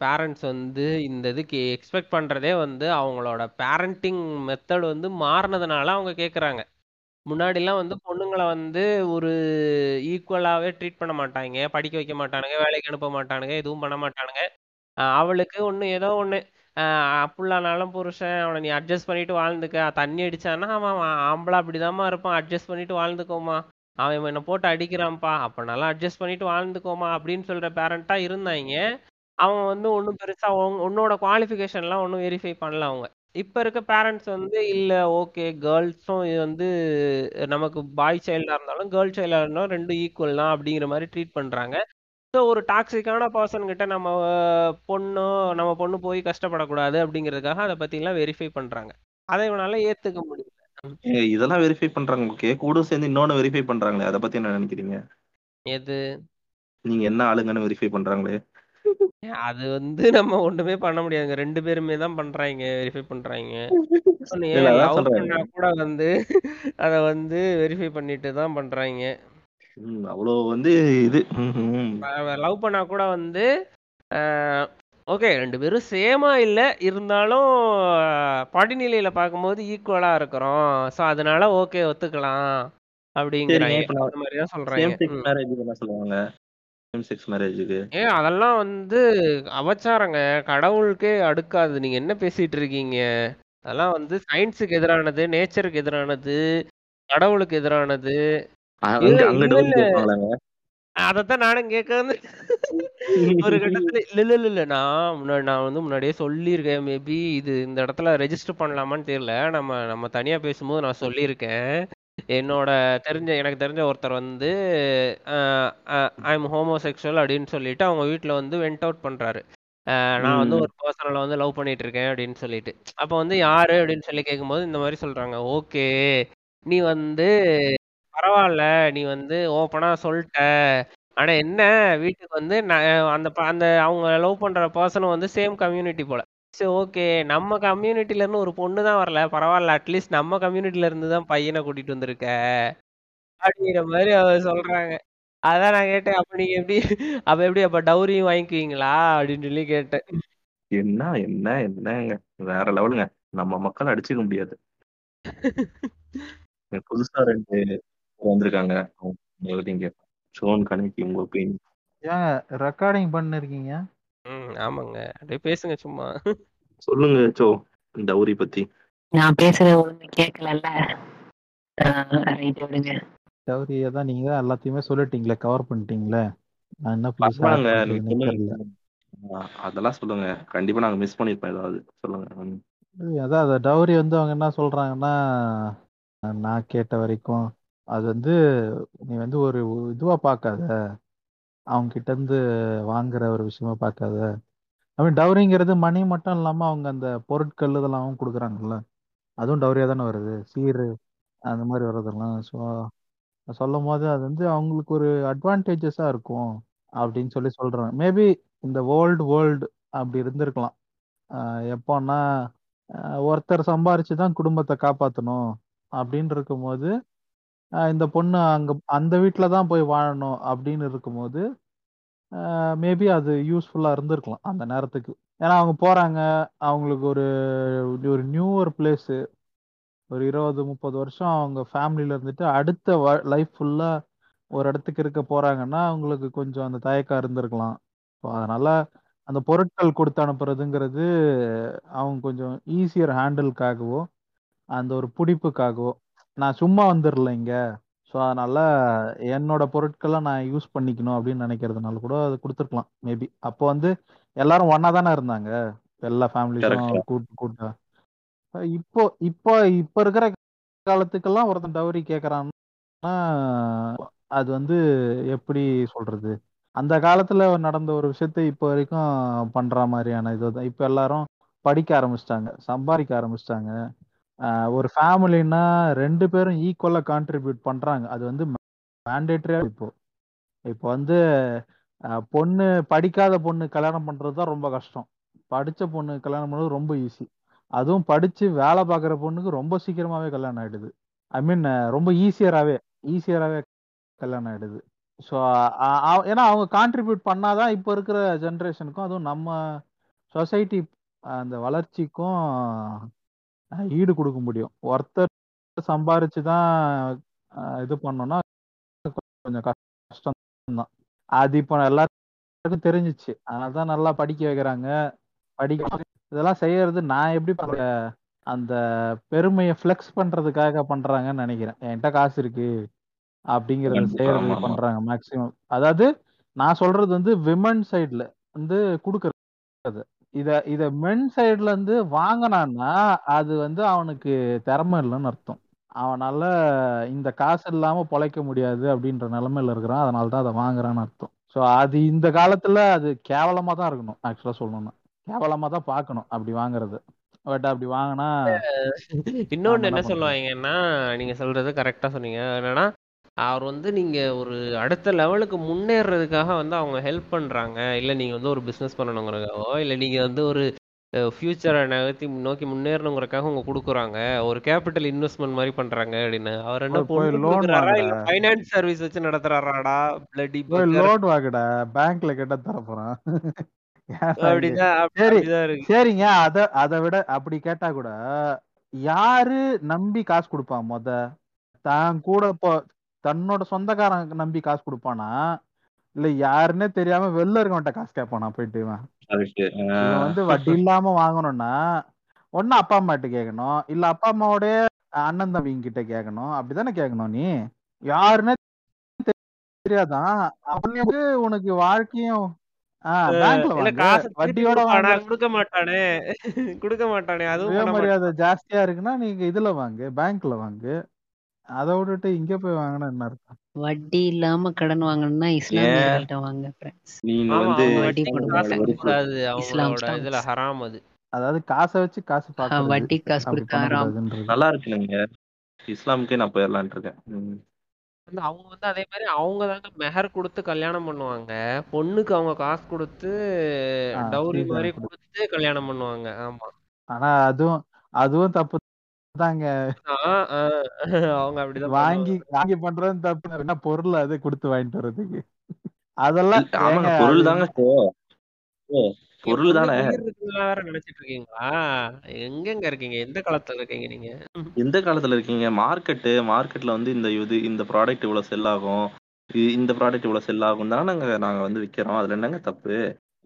பேரண்ட்ஸ் வந்து இந்த இதுக்கு எக்ஸ்பெக்ட் பண்றதே வந்து அவங்களோட பேரண்டிங் மெத்தட் வந்து மாறினதுனால அவங்க கேக்குறாங்க. முன்னாடிலாம் வந்து பொண்ணுங்களை வந்து ஒரு ஈக்குவலாவே ட்ரீட் பண்ண மாட்டாங்க. படிக்க வைக்க மாட்டானுங்க வேலைக்கு அனுப்ப மாட்டானுங்க எதுவும் பண்ண மாட்டானுங்க. அவளுக்கு ஒண்ணு ஏதோ ஒன்று ஆஹ் புருஷன் அவனை நீ அட்ஜஸ்ட் பண்ணிட்டு வாழ்ந்துக்க. தண்ணி அடிச்சானா அவன் ஆம்பளை அப்படிதாம்மா இருப்பான். அட்ஜஸ்ட் பண்ணிட்டு வாழ்ந்துக்கோமா அவன் என்னை போட்டு அடிக்கிறான்ப்பா. அப்போ நல்லா அட்ஜஸ்ட் பண்ணிட்டு வாழ்ந்துக்கோமா அப்படின்னு சொல்ற பேரண்டா இருந்தாங்க. அவன் வந்து ஒன்றும் பெருசா உன்னோட குவாலிஃபிகேஷன்லாம் ஒன்றும் வெரிஃபை பண்ணல அவங்க. இப்போ இருக்க பேரண்ட்ஸ் வந்து இல்லை ஓகே கேர்ள்ஸும் வந்து நமக்கு பாய் சைல்டாக இருந்தாலும் கேர்ள் சைல்டாக இருந்தாலும் ரெண்டும் ஈக்குவல் தான் அப்படிங்கிற மாதிரி ட்ரீட் பண்ணுறாங்க ஸோ ஒரு டாக்ஸிக்கான பர்சன் கிட்ட நம்ம பொண்ணோ நம்ம பொண்ணு போய் கஷ்டப்படக்கூடாது அப்படிங்கிறதுக்காக அதை பத்தி எல்லாம் வெரிஃபை பண்றாங்க. அதை இவனால ஏத்துக்க முடியல. இதெல்லாம் வெரிஃபை பண்றாங்க. ஓகே கூட சேர்ந்து இன்னொன்னு வெரிஃபை பண்றாங்களே. அதை பத்தி என்ன நினைக்கிறீங்க? எது? நீங்க என்ன ஆளுங்கன்னு வெரிஃபை பண்றாங்களே? அது வந்து நம்ம ஒண்ணுமே பண்ண முடியாதுங்க. ரெண்டு பேருமே தான் பண்றாங்க வெரிஃபை பண்றாங்க. கூட வந்து அதை வந்து வெரிஃபை பண்ணிட்டு தான் பண்றாங்க. ம், அவ்வளவு வந்து இது. லவ் பண்ணா கூட வந்து ஓகே ரெண்டு பேரும் சேமா இல்ல இருந்தாலும் படிநிலையில பார்க்கும்போது ஈக்குவலா இருக்கிறோம். ஸோ அதனால ஓகே ஒத்துக்கலாம். தான் சொல்றாங்க. சொல்லுவாங்க? ஏன் அதெல்லாம் வந்து அவச்சாரங்க. கடவுளுக்கே அடுக்காது. நீங்க என்ன பேசிட்டு இருக்கீங்க? அதெல்லாம் வந்து சயின்ஸுக்கு எதிரானது நேச்சருக்கு எதிரானது கடவுளுக்கு எதிரானது. அதைத்தான் நானும் கேட்க வந்து ஒரு கட்டத்துல இல்ல இல்ல இல்ல இல்ல. நான் முன்னாடி நான் வந்து முன்னாடியே சொல்லியிருக்கேன். மேபி இது இந்த இடத்துல ரெஜிஸ்டர் பண்ணலாமான்னு தெரியல. நம்ம நம்ம தனியா பேசும்போது நான் சொல்லியிருக்கேன். என்னோட தெரிஞ்ச எனக்கு தெரிஞ்ச ஒருத்தர் வந்து ஐ எம் ஹோமோசெக்சுவல் அப்படின்னு சொல்லிட்டு அவங்க வீட்ல வந்து வெண்ட் அவுட் பண்றாரு. அஹ் நான் வந்து. ஒரு பர்சனலை வந்து லவ் பண்ணிட்டு இருக்கேன் அப்படின்னு சொல்லிட்டு. அப்போ வந்து யாரு அப்படின்னு சொல்லி கேட்கும்போது இந்த மாதிரி சொல்றாங்க. ஓகே நீ வந்து பரவாயில்ல நீ வந்து ஓப்பனா சொல்லிட்ட. ஆனா என்ன வீட்டுக்கு வந்து அந்த ப- அந்த அவங்க லவ் பண்ற பர்சனும் வந்து சேம் கம்யூனிட்டி போல. சரி ஓகே நம்ம கம்யூனிட்டில இருந்து ஒரு பொண்ணு தான் வரல. பரவாயில்ல அட்லீஸ்ட் நம்ம கம்யூனிட்டில இருந்து தான் பையனை கூட்டிட்டு வந்திருக்க. அப்படிங்கிற மாதிரி அவ சொல்றாங்க. அதான் நான் கேட்டேன். அப்ப நீங்க எப்படி அப்ப எப்படி அப்ப டௌரியும் வாங்கிக்குவீங்களா? அப்படின்னு சொல்லி கேட்டேன். என்ன என்ன என்னங்க? வேற லெவலுங்க நம்ம மக்கள் அடிச்சுக்க முடியாது. புதுசா ரெண்டு வந்திருக்காங்க. அவங்க நீங்க ஷோன் உங்க ஒப்பீனியன் ஏங்க ரெக்கார்டிங் பண்ணிருக்கீங்க? ம் ஆமாங்க. அப்படியே பேசுங்க சும்மா. சொல்லுங்க சோ டவுரி பத்தி. நான் பேசுறது ஒழுங்கு கேட்கலல்ல. ரைட் விடுங்க. டவுரியை தான் நீங்க தான் எல்லாத்தையுமே சொல்லிட்டீங்களே கவர் பண்ணிட்டீங்களே. நான் என்ன புதுசா அதெல்லாம் சொல்லுங்க. கண்டிப்பா நாங்க மிஸ் பண்ணிருப்போம் ஏதாவது. சொல்லுங்க. அதான் அந்த டவுரி வந்து அவங்க என்ன சொல்றாங்கன்னா நான் கேட்ட வரைக்கும் அது வந்து நீ வந்து ஒரு இதுவா பார்க்காத அவங்க கிட்ட இருந்து வாங்குற ஒரு விஷயமா பார்க்காத ஐ மீன் டவுரிங்கிறது மணி மட்டும் இல்லாம அவங்க அந்த பொருட்கள் இதெல்லாம் கொடுக்குறாங்கல்ல. அதுவும் டவுரியா தானே வருது. சீரு அந்த மாதிரி வர்றதெல்லாம். ஸோ சொல்லும் போது அது வந்து அவங்களுக்கு ஒரு அட்வான்டேஜஸா இருக்கும் அப்படின்னு சொல்லி சொல்கிறாங்க மேபி இந்த வேர்ல்டு வேர்ல்டு அப்படி இருந்திருக்கலாம். ஆஹ் எப்போன்னா ஆஹ் ஒருத்தர் சம்பாரிச்சு தான் குடும்பத்தை காப்பாற்றணும் அப்படின்னு இருக்கும்போது இந்த பொண்ணு அங்க அந்த வீட்டில் தான் போய் வாழணும் அப்படின்னு இருக்கும்போது மேபி அது யூஸ்ஃபுல்லா இருந்திருக்கலாம் அந்த நேரத்துக்கு. ஏன்னா அவங்க போறாங்க அவங்களுக்கு ஒரு ஒரு நியூவர் பிளேஸ் ஒரு இருபது முப்பது வருஷம் அவங்க ஃபேமிலியில இருந்துட்டு அடுத்த லைஃப் ஃபுல்லா ஒரு இடத்துக்கு இருக்க போறாங்கன்னா அவங்களுக்கு கொஞ்சம் அந்த தயக்கம் இருந்திருக்கலாம். ஸோ அதனால அந்த பொருட்கள் கொடுத்து அனுப்புறதுங்கிறது அவங்க கொஞ்சம் ஈஸியர் ஹேண்டிலுக்காகவோ அந்த ஒரு பிடிப்புக்காகவோ நான் சும்மா வந்துடல இங்க. ஸோ அதனால என்னோட பொருட்களை நான் யூஸ் பண்ணிக்கணும் அப்படின்னு நினைக்கிறதுனால கூட அது கொடுத்துருக்கலாம் மேபி அப்போ வந்து எல்லாரும் ஒன்னா தானே இருந்தாங்க. எல்லா ஃபேமிலிஸும். கூட்டு கூட்டா. இப்போ இப்போ இப்போ இருக்கிற காலத்துக்கெல்லாம் ஒருத்தன் டவுரி கேட்கறான்னா அது வந்து எப்படி சொல்றது? அந்த காலத்துல நடந்த ஒரு விஷயத்தை இப்போ வரைக்கும் பண்ற மாதிரியான இதுதான் இப்போ எல்லாரும் படிக்க ஆரம்பிச்சிட்டாங்க சம்பாதிக்க ஆரம்பிச்சிட்டாங்க. ஒரு ஃபேமிலின்னா ரெண்டு பேரும் ஈக்குவலா கான்ட்ரிபியூட் பண்றாங்க. அது வந்து மேண்டேட்டரியா இப்போ. இப்போ வந்து பொண்ணு படிக்காத பொண்ணு கல்யாணம் பண்றது தான் ரொம்ப கஷ்டம். படிச்ச பொண்ணு கல்யாணம் பண்றது ரொம்ப ஈஸி அதுவும் படிச்சு வேலை பார்க்குற பொண்ணுக்கு ரொம்ப சீக்கிரமாவே கல்யாணம் ஆயிடுது. ஐ மீன் ரொம்ப ஈஸியராகவே ஈஸியராகவே கல்யாணம் ஆயிடுது. ஸோ ஏன்னா அவங்க கான்ட்ரிபியூட் பண்ணாதான் இப்போ இருக்கிற ஜென்ரேஷனுக்கும் அதுவும் நம்ம சொசைட்டி அந்த வளர்ச்சிக்கும் ஈடு கொடுக்க முடியும். ஒருத்தர் சம்பாரிச்சு தான் இது பண்ணோம்னா கொஞ்சம் கஷ்டம் தான் அது இப்போ எல்லாருக்கும் தெரிஞ்சிச்சு. அதனால தான் நல்லா படிக்க வைக்கிறாங்க. படிக்க இதெல்லாம் செய்யறது நான் எப்படி பண்றேன் அந்த பெருமையை ஃப்ளெக்ஸ் பண்றதுக்காக பண்றாங்கன்னு நினைக்கிறேன். என்கிட்ட காசு இருக்கு. அப்படிங்கறத செய்யறது. பண்றாங்க மேக்சிமம் அதாவது நான் சொல்றது வந்து விமன் சைடுல வந்து கொடுக்கறது. இத இத மென் சைடுல இருந்து வாங்கினான்னா அது வந்து அவனுக்கு திறமை இல்லைன்னு அர்த்தம். அவனால இந்த காசு இல்லாம பொழைக்க முடியாது அப்படின்ற நிலைமையில இருக்கிறான். அதனால தான் அதை வாங்குறான்னு அர்த்தம். ஸோ அது இந்த காலத்துல அது கேவலமா தான் இருக்கணும் ஆக்சுவலா சொல்லணும்னா. கேவலமா தான் பார்க்கணும் அப்படி வாங்குறது. பட் அப்படி வாங்கினா இன்னொன்னு என்ன சொல்லுவாங்கன்னா நீங்க சொல்றது கரெக்டா சொன்னீங்க. என்னன்னா அவர் வந்து நீங்க ஒரு அடுத்த லெவலுக்கு முன்னேறதுக்காக வந்து அவங்க ஹெல்ப் பண்றாங்க. இல்ல நீங்க வந்து ஒரு பிசினஸ் பண்ணணுங்கிறதுக்காகவோ இல்ல நீங்க வந்து ஒரு ஃபியூச்சரை நகர்த்தி நோக்கி முன்னேறணுங்கிறதுக்காக உங்க கொடுக்குறாங்க. ஒரு கேபிட்டல் இன்வெஸ்ட்மெண்ட் மாதிரி பண்றாங்க அப்படின்னு. அவர் என்ன கொடுக்குறாரா? இல்ல ஃபைனான்ஸ் சர்வீஸ் வச்சு நடத்துறாராடா? Bloody loan வாங்குடா. பேங்க்ல கேட்டா தர போறான். ஏன்டா இது அப்படிதான். அப்படி- சரி அப்படிதான் இருக்கு. சரிங்க. அத அதை விட அப்படி கேட்டா கூட யாரு நம்பி காசு கொடுப்பான் மொத? தான் கூட தன்னோட சொந்தக்காரன் நம்பி காசு கொடுப்பானா? இல்ல யாருன்னே தெரியாம வெளில இருக்கவன்ட்ட காசு கேட்பானா? போயிட்டு இவன். வந்து வட்டி இல்லாம வாங்கணும்னா ஒண்ணு அப்பா அம்மாட்ட கேட்கணும். இல்ல அப்பா அம்மாவோட அண்ணன் தம்பிங்க கிட்ட கேட்கணும். அப்படிதானே கேட்கணும் நீ? யாருன்னே தெரியாதான். அப்படி வந்து உனக்கு வாழ்க்கையும் வட்டியோட கொடுக்க மாட்டானே. கொடுக்க மாட்டானே. அதுவும் மாட்டான்? ஜாஸ்தியா இருக்குன்னா நீங்க இதுல வாங்கு பேங்க்ல வாங்கு. அதை விட்டுட்டு இங்க போய் வாங்கினா என்ன அர்த்தம்? வட்டி இல்லாம கடன் வாங்கணும்னா இஸ்லாமியர்கள்ட்ட வாங்க. நீங்க வந்து அவங்க வட்டி. கொடுக்க இஸ்லாம் அவங்களோட இதுல ஹராம் அது. அதாவது காசை வச்சு காசு பாக்குறது. வட்டி காசு கொடுத்தா ஹராம். நல்லா இருக்கு நீங்க இஸ்லாமுக்கே நான் போயிடலான் இருக்கேன். வந்து அவங்க வந்து அதே மாதிரி அவங்க தாங்க மெஹர் கொடுத்து கல்யாணம் பண்ணுவாங்க. பொண்ணுக்கு அவங்க காசு கொடுத்து டவுரி மாதிரி கொடு கொடுத்து கல்யாணம் பண்ணுவாங்க. ஆமா. ஆனா அதுவும் அதுவும் தப்பு தாங்க. அவங்க அப்படிதான் வாங்கி வாங்கி பண்றது தப்பு என்ன பொருள் அது கொடுத்து வாங்கிட்டு வர்றதுக்கு. அதெல்லாம் பொருள் தாங்க பொருள் தானே. வேற நினைச்சிட்டு இருக்கீங்களா? எங்கெங்க இருக்கீங்க? எந்த காலத்துல இருக்கீங்க நீங்க? எந்த காலத்துல இருக்கீங்க? மார்க்கெட்டு மார்க்கெட்ல வந்து இந்த இது இந்த ப்ராடக்ட் இவ்வளவு செல் ஆகும். இந்த ப்ராடக்ட் இவ்வளவு செல் ஆகும் தானே நாங்க நாங்க வந்து விக்கிறோம். அதுல என்னங்க தப்பு?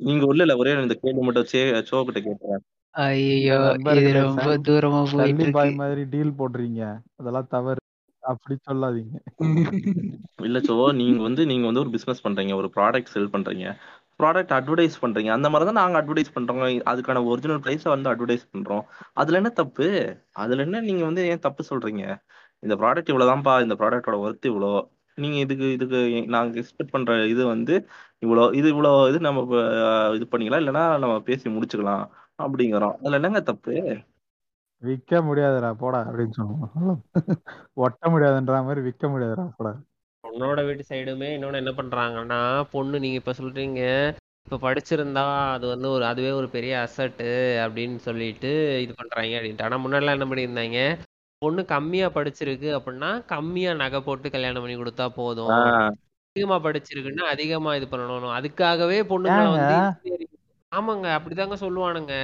நீங்க உள்ள இல்ல ஒரே இந்த கேள்வி மட்டும் சே சோ கிட்ட கேட்கிறேன். ஐயோ இது நண்பர்களே ரொம்ப சன் தூரமா போயிட்டு சல்லி பாய் இருக்கு மாதிரி டீல் போடுறீங்க அதெல்லாம் தவறு. அப்படி சொல்லாதீங்க. இல்ல சோ நீங்க வந்து நீங்க வந்து ஒரு பிசினஸ் பண்றீங்க ஒரு ப்ராடக்ட் செல் பண்றீங்க ப்ராடக்ட் அட்வர்டைஸ் பண்றீங்க அந்த மாதிரி தான் நாங்க அட்வர்டைஸ் பண்றோம். அதுக்கான ஒரிஜினல் பிரைஸ வந்து அட்வர்டைஸ் பண்றோம். அதுல என்ன தப்பு? அதுல என்ன நீங்க வந்து ஏன் தப்பு சொல்றீங்க? இந்த ப்ராடக்ட் இவ்வளவுதான்ப்பா இந்த ப்ராடக்டோட ஒர்த் இவ்வளோ. நீங்க இதுக்கு இதுக்கு நாங்க எக்ஸ்பெக்ட் பண்ற இது வந்து இவ்வளோ இது இவ்வளோ இது நம்ம இது பண்ணிக்கலாம். இல்லைன்னா நம்ம பேசி முடிச்சுக்கலாம். அப்படிங்கிறோம் அதுல என்னங்க தப்பு? விற்க முடியாதுடா போடா அப்படின்னு சொல்லுவோம் ஒட்ட முடியாதுன்ற மாதிரி விற்க முடியாதுடா போடா. பொண்ணோட வீட்டு சைடுமே இன்னொன்னு என்ன பண்றாங்கன்னா பொண்ணு நீங்க இப்ப சொல்றீங்க இப்ப படிச்சிருந்தா அது வந்து ஒரு அதுவே ஒரு பெரிய அசட்டு அப்படின்னு சொல்லிட்டு இது பண்றாங்க அப்படின்ட்டு. ஆனா முன்னாடிலாம் என்ன பண்ணியிருந்தாங்க பொண்ணு கம்மியா படிச்சிருக்கு அப்படின்னா கம்மியா நகை போட்டு கல்யாணம் பண்ணி கொடுத்தா போதும். அதிகமா படிச்சிருக்குன்னா அதிகமா இது பண்ணணும். அதுக்காகவே பொண்ணுங்களை வந்து ஆமாங்க அப்படிதாங்க சொல்லுவானுங்க.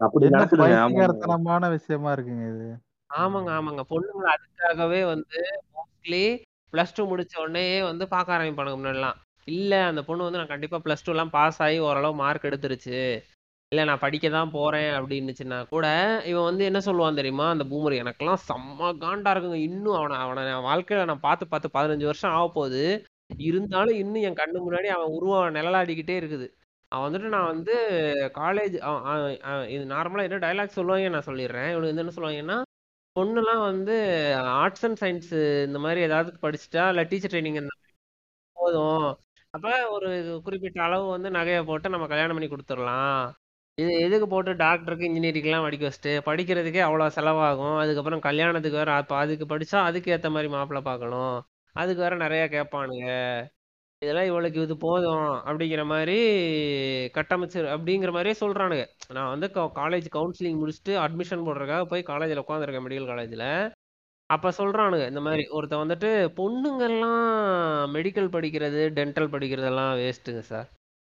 பைத்தியகாரத்தனமான விஷயமா இருக்குங்க இது. ஆமாங்க ஆமாங்க. பொண்ணுங்களை அதுக்காகவே வந்து மோஸ்ட்லி ப்ளஸ் டூ முடிச்ச உடனே வந்து பார்க்க ஆரம்பிப்பானுங்க முன்னாடிலாம். இல்ல அந்த பொண்ணு வந்து நான் கண்டிப்பா ப்ளஸ் டூ எல்லாம் பாஸ் ஆகி ஓரளவு மார்க் எடுத்துருச்சு. இல்ல நான் படிக்க தான் போறேன் அப்படின்னுச்சுன்னா கூட இவன் வந்து என்ன சொல்லுவான் தெரியுமா? அந்த பூமர் எனக்கெல்லாம் செம்ம காண்டா இருக்குங்க. இன்னும் அவனை அவனை நான் வாழ்க்கையில நான் பார்த்து பார்த்து பதினஞ்சு வருஷம் ஆக போகுது இருந்தாலும் இன்னும் என் கண்ணு முன்னாடி அவன் உருவம் நிழலாடிக்கிட்டே இருக்குது. அவன் வந்துட்டு நான் வந்து காலேஜ் இது நார்மலாக என்ன டைலாக் சொல்லுவாங்க நான் சொல்லிடுறேன். இவனுக்கு வந்து என்ன சொல்லுவாங்கன்னா பொண்ணுலாம் வந்து ஆர்ட்ஸ் அண்ட் சயின்ஸ் இந்த மாதிரி ஏதாவது படிச்சுட்டா இல்லை டீச்சர் ட்ரைனிங் இந்த போதும். அப்போ ஒரு குறிப்பிட்ட அளவு வந்து நகையை போட்டு நம்ம கல்யாணம் பண்ணி கொடுத்துடலாம். இது எதுக்கு போட்டு டாக்டருக்கு இன்ஜினியரிங்லாம் படிக்க வச்சுட்டு படிக்கிறதுக்கே அவ்வளோ செலவாகும். அதுக்கப்புறம் கல்யாணத்துக்கு வேறு அப்போ அதுக்கு படித்தா அதுக்கு ஏற்ற மாதிரி மாப்பிள்ளை பார்க்கணும். அதுக்கு வேறு நிறையா கேட்பானுங்க. இதெல்லாம் இவளுக்கு இது போதும் அப்படிங்கிற மாதிரி கட்டமைச்சு அப்படிங்கிற மாதிரியே சொல்கிறானுங்க நான் வந்து காலேஜ் கவுன்சிலிங் முடிச்சுட்டு அட்மிஷன் போடுறதுக்காக போய் காலேஜில் உட்காந்துருக்கேன் மெடிக்கல் காலேஜில் அப்போ சொல்கிறானுங்க இந்த மாதிரி ஒருத்தன் வந்துட்டு பொண்ணுங்கள்லாம் மெடிக்கல் படிக்கிறது டென்டல் படிக்கிறதெல்லாம் வேஸ்ட்டுங்க சார்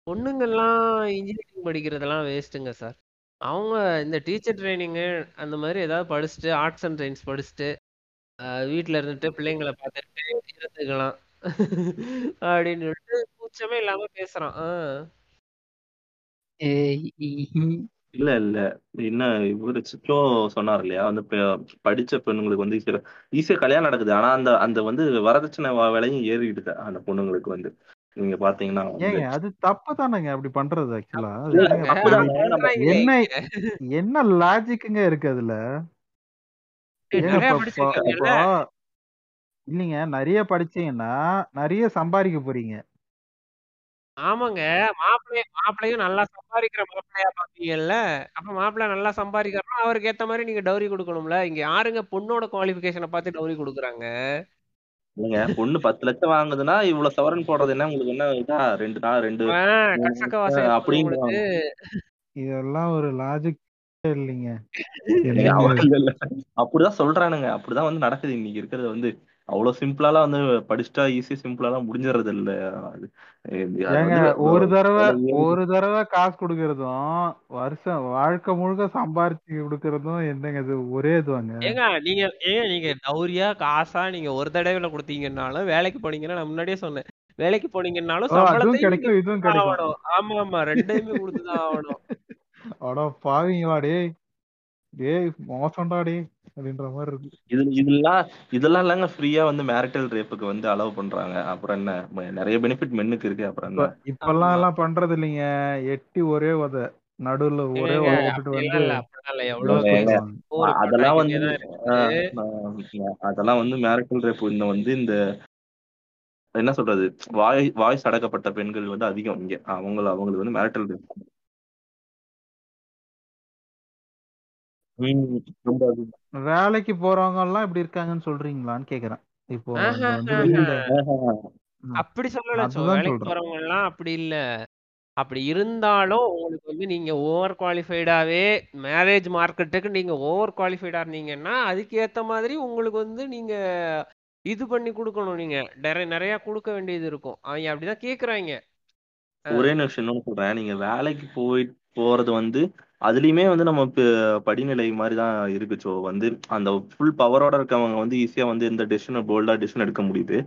பொண்ணுங்கள்லாம் இன்ஜினியரிங் படிக்கிறதெல்லாம் வேஸ்ட்டுங்க சார் அவங்க இந்த டீச்சர் ட்ரைனிங்கு அந்த மாதிரி ஏதாவது படிச்சுட்டு ஆர்ட்ஸ் அண்ட் சயின்ஸ் படிச்சுட்டு வீட்டில் இருந்துட்டு பிள்ளைங்களை பார்த்துட்டு இருந்துக்கலாம். அப்படின்னு சொல்லிட்டு கூச்சமே இல்லாம பேசுறான். ஏய், இல்ல இல்ல. என்ன இவரு சிச்சோ சொன்னார் இல்லையா? வந்து பெ- படிச்ச பெண்ணுங்களுக்கு வந்து ஈஸியா ஈஸியா கல்யாணம் நடக்குது. ஆனா அந்த அந்த வந்து வரதட்சணை வ- விலையும் ஏறிடுது அந்த பொண்ணுங்களுக்கு வந்து. நீங்க பாத்தீங்கன்னா வந்து ஏங்க அது தப்பு தானேங்க. அப்படி பண்றது ஆக்சுவலா அது இல்ல என்னங்க தப்புங்க, தப்பு தப்புதாங்க நம்ம பண்றாங்களே என்ன. என்ன லாஜிக்குங்க இருக்கு அதுல? டேய், ஏங்க நிறைய இப்ப இப்ப படிச்சிருக்கீங்கல்ல இப்போ இல்லைங்க. நிறைய படிச்சீங்கன்னா நிறைய சம்பாதிக்க போறீங்க. ஆமாங்க. மாப்பிள்ளைய மாப்பிள்ளையும் நல்லா சம்பாதிக்கிற மாப்பிள்ளையா பாப்பீங்கல்ல அப்ப மாப்பிள்ளை நல்லா சம்பாதிக்கிறோம் அவருக்கு ஏத்த மாதிரி நீங்க டௌரி கொடுக்கணும்ல. இங்க யாருங்க பொண்ணோட குவாலிஃபிகேஷனை பார்த்து டௌரி கொடுக்குறாங்க? இல்லைங்க. பொண்ணு பத்து லட்சம் வாங்குதுன்னா இவ்வளவு சவரன் போடுறது என்ன? உங்களுக்கு என்ன இதா? ரெண்டு நாள் ரெண்டு அவன் மூணு கசக்க அஹ் வாசம் அப்படின்றாங்க இதெல்லாம் ஒரு லாஜிக் இல்லைங்க. இல்ல. அப்படிதான் சொல்றானுங்க. அப்படிதான் வந்து நடக்குது. இன்னைக்கு இருக்கிறது வந்து அவ்வளவு சிம்பிளாலாம் வந்து படிச்சுட்டா ஈஸி சிம்பிளாலாம் முடிஞ்சிடறது இல்ல அது ஏங்க ஒரு தடவை ஒரு தடவை காசு கொடுக்கறதும் வருஷம் வாழ்க்கை முழுக்க சம்பாரிச்சு கொடுக்கறதும் என்னங்க இது? ஒரே இதுவாங்க. ஏங்க நீங்க ஏங்க நீங்க டௌரியா காசா நீங்க ஒரு தடவைல கொடுத்தீங்கன்னாலும் வேலைக்கு போனீங்கன்னா நான் முன்னாடியே சொன்னேன். வேலைக்கு போனீங்கன்னாலும் சம்பளத்தையும் கிடைக்கும் இதுவும் கிடைக்கும். ஆமா ஆமா ரெண்டையுமே கொடுத்துதான் ஆகணும். அட பாவீங்களா டேய். டேய் மோசம்டா டேய். அப்படின்ற மாதிரி இருக்கு. இது இதெல்லாம் இதெல்லாம் இல்லைங்க. ஃப்ரீயா வந்து மேரிட்டல் ரேப்புக்கு வந்து அலோவ் பண்றாங்க. அப்புறம் என்ன? நிறைய பெனிஃபிட் மென்னுக்கு இருக்கு. அப்புறம் என்ன? இப்பெல்லாம் எல்லாம் பண்றது இல்லைங்க. எட்டி ஒரே உத நடுவுல ஒரே அதெல்லாம் வந்து அதெல்லாம் வந்து மேரிட்டல் ரேப் இந்த வந்து இந்த என்ன சொல்றது? வாய் வாய்ஸ் அடக்கப்பட்ட பெண்கள் வந்து அதிகம் இங்க. அவங்க அவங்களுக்கு வந்து மேரிட்டல் ரேப் ரொம்ப. வேலைக்கு போறவங்க எல்லாம் இப்படி இருக்காங்கன்னு சொல்றீங்களான்னு கேக்குறேன். இப்போ இந்த வந்து ஆஹாஹாஹா. வெளியில ஆஹ். ம், அப்படி சொல்லல சோ அதுதான் வேலைக்கு சொல்றேன். போறவங்க எல்லாம் அப்படி இல்ல. அப்படி இருந்தாலும் உங்களுக்கு வந்து நீங்க ஓவர் குவாலிஃபைடாவே மேரேஜ் மார்க்கெட்டுக்கு நீங்க ஓவர் குவாலிஃபைடா இருந்தீங்கன்னா அதுக்கு ஏத்த மாதிரி உங்களுக்கு வந்து நீங்க இது பண்ணி கொடுக்கணும் நீங்க. நிறைய நிறைய கொடுக்க வேண்டியது இருக்கும். அவங்க அப்படிதான் கேக்குறாங்க. ஒரே நிமிஷம் இன்னொன்னு சொல்றேன். நீங்க வேலைக்கு போய் போறது வந்து அதுலயுமே வந்து நம்ம படிநிலை மாதிரி தான் இருக்கு. ஸோ வந்து அந்த ஃபுல் பவரோட இருக்கவங்க வந்து ஈஸியா வந்து இந்த டெசிஷன் போல்டா டெசிஷன் எடுக்க முடியுது.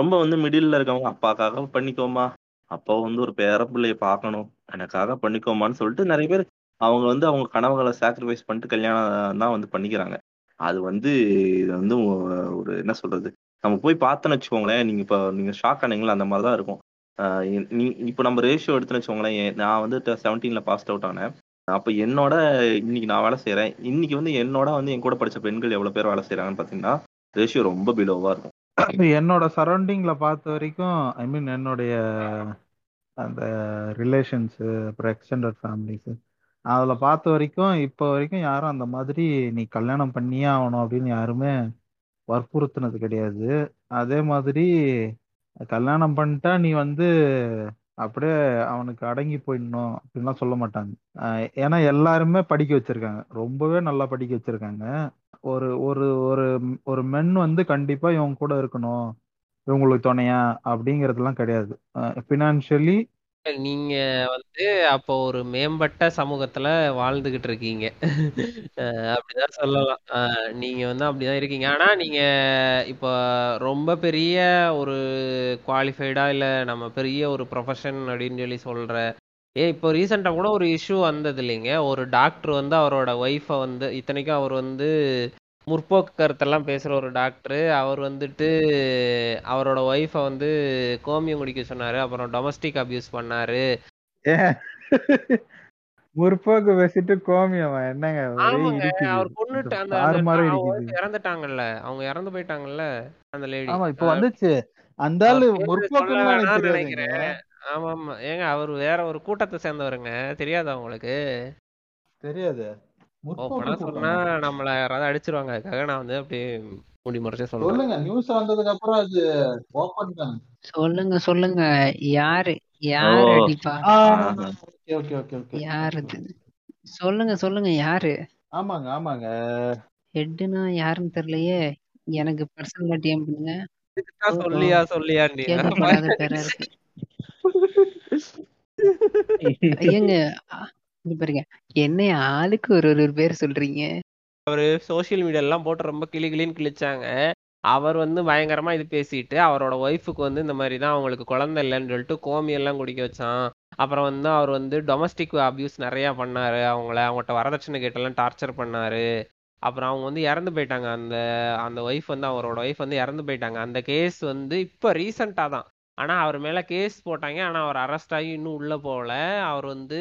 ரொம்ப வந்து மிடில்ல இருக்கவங்க அப்பாக்காக பண்ணிக்கோமா அப்பா வந்து ஒரு பேர பிள்ளைய பார்க்கணும். எனக்காக பண்ணிக்கோமான்னு சொல்லிட்டு நிறைய பேர் அவங்க வந்து அவங்க கனவுகளை சாக்ரிஃபைஸ் பண்ணிட்டு கல்யாணம் தான் வந்து பண்ணிக்கிறாங்க. அது வந்து இது வந்து ஒரு என்ன சொல்றது? நம்ம போய் பார்த்தோன்னு வச்சுக்கோங்களேன். நீங்க இப்போ நீங்க ஷாக் ஆனீங்களா? அந்த மாதிரி தான் இருக்கும் நீ இப்போ நம்ம ரேஷியோ எடுத்துன்னு வச்சுக்கோங்களேன். நான் வந்து செவன்டீன்ல பாஸ்ட் அவுட் ஆனேன். அப்போ என்னோட இன்னைக்கு நான் வேலை செய்கிறேன் இன்னைக்கு வந்து என்னோட வந்து என் கூட படிச்ச பெண்கள் எவ்வளோ பேர் வேலை செய்கிறாங்கன்னு பார்த்தீங்கன்னா ரேஷியோ ரொம்ப பிலோவாக இருக்கும். என்னோட சரௌண்டிங்கில் பார்த்த வரைக்கும் ஐ மீன் என்னுடைய அந்த ரிலேஷன்ஸு அப்புறம் எக்ஸ்டெண்டட் ஃபேமிலிஸு அதில் பார்த்த வரைக்கும் இப்போ வரைக்கும் யாரும் அந்த மாதிரி நீ கல்யாணம் பண்ணியே ஆகணும் அப்படின்னு யாருமே வற்புறுத்தினது கிடையாது. அதே மாதிரி கல்யாணம் பண்ணிட்டா நீ வந்து அப்படியே அவனுக்கு அடங்கி போயிடணும் அப்படின்லாம் சொல்ல மாட்டாங்க. ஏன்னா எல்லாருமே படிக்க வச்சிருக்காங்க. ரொம்பவே நல்லா படிக்க வச்சிருக்காங்க. ஒரு ஒரு ஒரு ஒரு மென் வந்து கண்டிப்பா இவங்க கூட இருக்கணும். இவங்களுக்கு துணையா அப்படிங்கிறதுலாம் கிடையாது. ஃபினான்ஷியலி நீங்க வந்து அப்போ ஒரு மேம்பட்ட சமூகத்துல வாழ்ந்துகிட்டு இருக்கீங்க. அப்படிதான் சொல்லலாம். அஹ் நீங்க வந்து அப்படிதான் இருக்கீங்க. ஆனா நீங்க இப்போ ரொம்ப பெரிய ஒரு குவாலிஃபைடா இல்ல நம்ம பெரிய ஒரு ப்ரொஃபஷன் அப்படின்னு சொல்லி சொல்ற ஏன் இப்போ ரீசெண்டா கூட ஒரு இஷ்யூ வந்தது இல்லைங்க. ஒரு டாக்டர் வந்து அவரோட ஒய்ஃபை வந்து இத்தனைக்கும் அவர் வந்து முற்போக்கு கருத்தெல்லாம் பேசுற ஒரு டாக்டர் அவர் வந்துட்டு அவரோட ஒய்ஃபை வந்து கோமியம் குடிக்க சொன்னாரு அப்புறம் டொமஸ்டிக் அபியூஸ் பண்ணாரு. முற்போக்கு பேசிட்டு கோமியமா என்னங்க அவர் கொன்னுட்டு அந்த இறந்துட்டாங்கல்ல அவங்க இறந்து போயிட்டாங்கல்ல அந்த லேடி ஆமா இப்போ வந்துச்சு. அந்த ஆளு தெரியாதுங்க நினைக்கிறேன். ஆமா ஆமா ஏங்க அவர் வேற ஒரு கூட்டத்தை சேர்ந்தவருங்க. தெரியாதா உங்களுக்கு? தெரியாது. முற்போக்கு சொன்னா நம்மள யாராவது அடிச்சிருவாங்க. அதுக்காக நான் வந்து அப்படியே மூடி மறைச்சு சொல்றேன். சொல்லுங்க நியூஸ் வந்ததுக்கு அப்புறம் அது ஓபன் தான் சொல்லுங்க சொல்லுங்க. யாரு யாரு அடிப்பா. ஓகே ஓகே ஓகே ஓகே யாரு சொல்லுங்க சொல்லுங்க யாரு? ஆமாங்க ஆமாங்க. ஹெட்னா யாருன்னு தெரியலையே. எனக்கு பர்சனலா டிஎம் பண்ணுங்க. சொல்லியா சொல்லியா நீ? ஏங்க அ, பாருங்க. என்னைய ஆளுக்கு ஒரு ஒரு பேர் சொல்றீங்க? அவரு சோஷியல் மீடியாலாம் போட்டு ரொம்ப கிளி கிளின்னு கிழிச்சாங்க. அவர் வந்து பயங்கரமா இது பேசிட்டு அவரோட ஒய்ஃபுக்கு வந்து இந்த மாதிரி தான் அவங்களுக்கு குழந்தை இல்லைன்னு சொல்லிட்டு கோமி எல்லாம் குடிக்க வச்சான். அப்புறம் வந்து அவர் வந்து டொமஸ்டிக் அபியூஸ் நிறைய பண்ணாரு. அவங்கள அவங்கள்ட்ட வரதட்சணை கேட்டெல்லாம் டார்ச்சர் பண்ணாரு. அப்புறம் அவங்க வந்து இறந்து போயிட்டாங்க. அந்த அந்த ஒய்ஃப் வந்து அவரோட ஒய்ஃப் வந்து இறந்து போயிட்டாங்க. அந்த கேஸ் வந்து இப்போ ரீசண்டாக தான். ஆனால் அவர் மேலே கேஸ் போட்டாங்க. ஆனால் அவர் அரெஸ்ட் ஆகி இன்னும் உள்ளே போகல. அவர் வந்து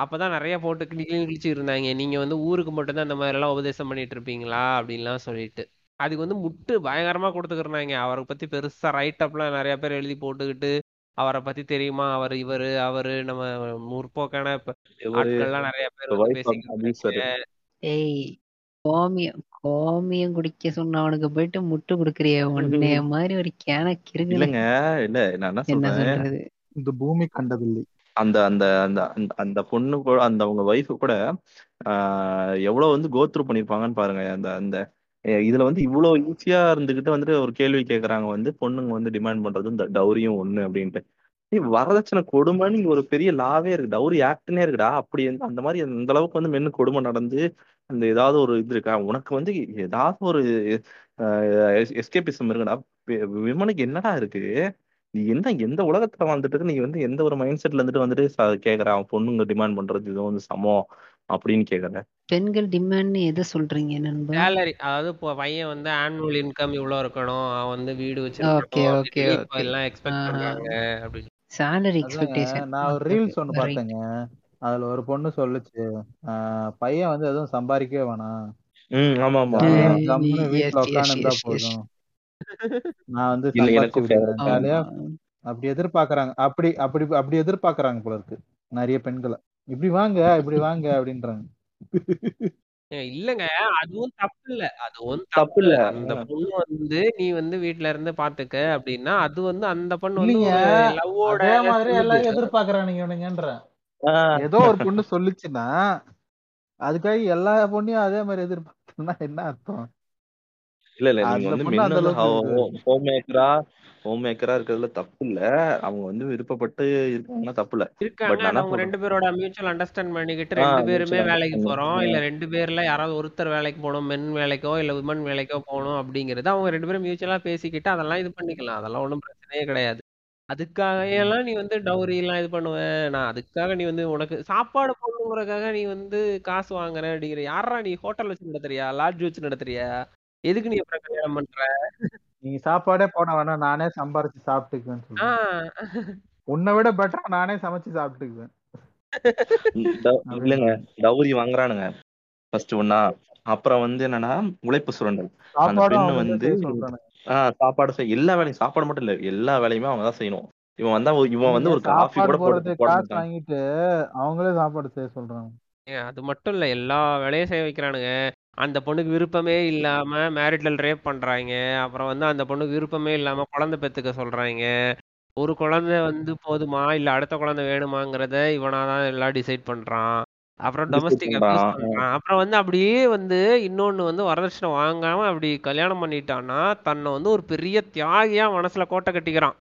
அப்பதான் நிறைய போட்டு கிழிச்சு இருந்தாங்க நீங்க வந்து ஊருக்கு மட்டும்தான் இந்த மாதிரி எல்லாம் உபதேசம் பண்ணிட்டு இருப்பீங்களா அப்படின்லாம் சொல்லிட்டு. அதுக்கு வந்து முட்டு பயங்கரமா கொடுத்துக்கிறாங்க அவரை பத்தி பெருசா ரைட் அப்லாம் நிறைய பேர் எழுதி போட்டுக்கிட்டு அவரை பத்தி தெரியுமா? அவர் இவரு அவரு நம்ம முற்போக்கான ஆட்கள்லாம் நிறைய பேர் பேசிக்கிட்டு கோமியம் கோமியம் குடிக்க சொன்னவனுக்கு போயிட்டு முட்டு கொடுக்குறிய. உன்னைய மாதிரி ஒரு இருக்குன்னு இல்லைங்க. இல்ல நான் என்ன சொல்றது? இந்த பூமி கண்டதில்லை. அந்த அந்த அந்த அந்த- அந்த பொண்ணு கூட அந்த அவங்க ஒய்ஃப் கூட ஆஹ் எவ்வளவு வந்து கோத்ரூ பண்ணிருப்பாங்கன்னு பாருங்க. அந்த அந்த இதுல வந்து இவ்வளவு ஈஸியா இருந்துகிட்டு வந்துட்டு ஒரு கேள்வி கேக்குறாங்க வந்து பொண்ணுங்க வந்து டிமாண்ட் பண்றது இந்த டௌரியும் ஒண்ணு அப்படின்ட்டு. ஏய், வரதட்சணை கொடுமைன்னு இங்க ஒரு பெரிய லாவே இருக்கு. டௌரி ஆக்ட்னே இருக்குடா. அப்படி வந்து அந்த மாதிரி அந்த அளவுக்கு வந்து மென்னு கொடுமை நடந்து அந்த ஏதாவது ஒரு இது இருக்கா? உனக்கு வந்து ஏதாவது ஒரு எஸ்கேபிசம் இருக்குடா. விமனுக்கு என்னடா இருக்கு? நீ என்ன எந்த உலகத்துல வாழ்ந்துட்டு இருக்க? நீ வந்து எந்த ஒரு மைண்ட் செட்ல இருந்துட்டு வந்துட்டு ச- கேக்குற? அவன் பொண்ணுங்க டிமாண்ட் பண்றது இது வந்து சமம் அப்படின்னு கேக்குற. பெண்கள் டிமாண்ட்னு எதை சொல்றீங்க நண்பா? சேலரி அதாவது இப்போ பையன் வந்து ஆனுவல் இன்கம் இவ்வளவு இருக்கணும். அவன் வந்து வீடு ஓகே வச்சிருக்கணும் ஓகே இப்போ ஓகே. எல்லாம் எக்ஸ்பெக்ட் ஆஹா. பண்றாங்க அப்படின்னு. சேலரி எக்ஸ்பெக்டேஷன் நான் ஒரு ரீல்ஸ் ஒண்ணு பார்த்தேங்க. அதுல ஒரு பொண்ணு சொல்லுச்சு ஆஹ் பையன் வந்து எதுவும் சம்பாதிக்கவே வேணாம். ம் ஆமா ஆமா ஜாலியா ஆ. கம்முன்னு எஸ் வீட்டுல உட்காந்து இருந்தா போதும். நான் வந்து அப்படி எதிர்பார்க்கறாங்க. அப்படி அப்படி அப்படி எதிர்பார்க்கறாங்க போல இருக்கு. நிறைய பெண்களை. இப்படி வாங்க இப்படி வாங்க அப்படின்றாங்க. இல்லங்க. அதுவும் தப்பு இல்ல. அதுவும் தப்பு தப்பு இல்ல. அந்த பொண்ணு வந்து நீ வந்து வீட்ல இருந்து பாத்துக்க அப்படின்னா அது வந்து அந்த பொண்ணு வந்து லவ்வோட அதே மாதிரி எல்லாரும் எதிர்பார்க்கறானுங்க இவனுங்கன்ற. ஏதோ ஒரு பொண்ணு சொல்லுச்சுன்னா அதுக்காக எல்லா பொண்ணையும் அதே மாதிரி எதிர்பார்த்தோம்னா என்ன அர்த்தம்? இல்ல இல்ல நீங்க அந்த வந்து பொண்ணு மென் அந்த வந்து அளவுக்கு ஹோம் மேக்கரா ஹோம் மேக்கரா இருக்கிறதுல தப்பு இல்ல. அவங்க வந்து விருப்பப்பட்டு இருக்காங்கன்னா தப்பு இல்ல. இருக்காங்க. பட் ரெண்டு பேரோட மியூச்சுவல் அண்டர்ஸ்டாண்ட் பண்ணிக்கிட்டு ஆஹ் ரெண்டு பேருமே மியூச்சுவல் வேலைக்கு போறோம். அண்டர்ஸ்டாண்டிங் இல்ல ரெண்டு பேர்ல யாராவது ஒருத்தர் வேலைக்கு போகணும் மென் வேலைக்கோ இல்ல விமன் வேலைக்கோ போகணும் அப்படிங்கறது அவங்க ரெண்டு பேரும் மியூச்சுவலா பேசிக்கிட்டு அதெல்லாம் இது பண்ணிக்கலாம். அதெல்லாம் ஒன்றும் பிரச்சனையே கிடையாது. அதுக்காக எல்லாம் நீ வந்து டவுரி எல்லாம் இது பண்ணுவ. நான் அதுக்காக நீ வந்து உனக்கு சாப்பாடு போடணுங்கிறதுக்காக நீ வந்து காசு வாங்குற அப்படிங்கிற. யாரா நீ ஹோட்டல் வச்சு நடத்துறியா? லாட்ஜ் வச்சு நடத்துறியா? எதுக்கு நீ அப்புறம் கல்யாணம் பண்ற? நீ சாப்பாடே போட வேணாம் நானே சம்பாரிச்சு ஆஹ் உன்னை விட பெட்டரா நானே சமைச்சு சாப்பிட்டுக்குவேன். இல்லைங்க டவுரி வாங்குறானுங்க. ஃபர்ஸ்ட் ஒன்னா அப்புறம் வந்து என்னன்னா உழைப்பு சுரண்டல். அந்த பெண்ணு வந்து செய்ய சொல்றானுங்க ஆஹ் சாப்பாடு செய் எல்லா வேலையும் சாப்பாடு மட்டும் இல்ல எல்லா வேலையுமே அவங்க தான் செய்யணும். இவன் வந்தா இவன் வந்து நீங்க ஒரு காஃபி கூட போட போடுறது போட காசு வாங்கிட்டு அவங்களே சாப்பாடு செய்ய சொல்றாங்க. ஏன் அது மட்டும் இல்ல எல்லா வேலையும் செய்ய வைக்கிறானுங்க. அந்த பொண்ணுக்கு விருப்பமே இல்லாம மேரிட்டல் ரேப் பண்றாங்க அப்புறம் வந்து அந்த பொண்ணுக்கு விருப்பமே இல்லாம குழந்தை பெத்துக்க சொல்றாங்க ஒரு குழந்தை வந்து போதுமா? இல்ல அடுத்த குழந்தை வேணுமாங்கிறத இவனாதான் எல்லாம் டிசைட் பண்றான். அப்புறம் டிசைட் டொமஸ்டிக் அபியூஸ் பண்றான் பண்றான். அப்புறம் வந்து அப்படியே வந்து இன்னொன்னு வந்து வரதட்சணை வாங்காம அப்படி கல்யாணம் பண்ணிட்டான்னா தன்னை வந்து ஒரு பெரிய தியாகியா மனசுல கோட்டை கட்டிக்கிறான்.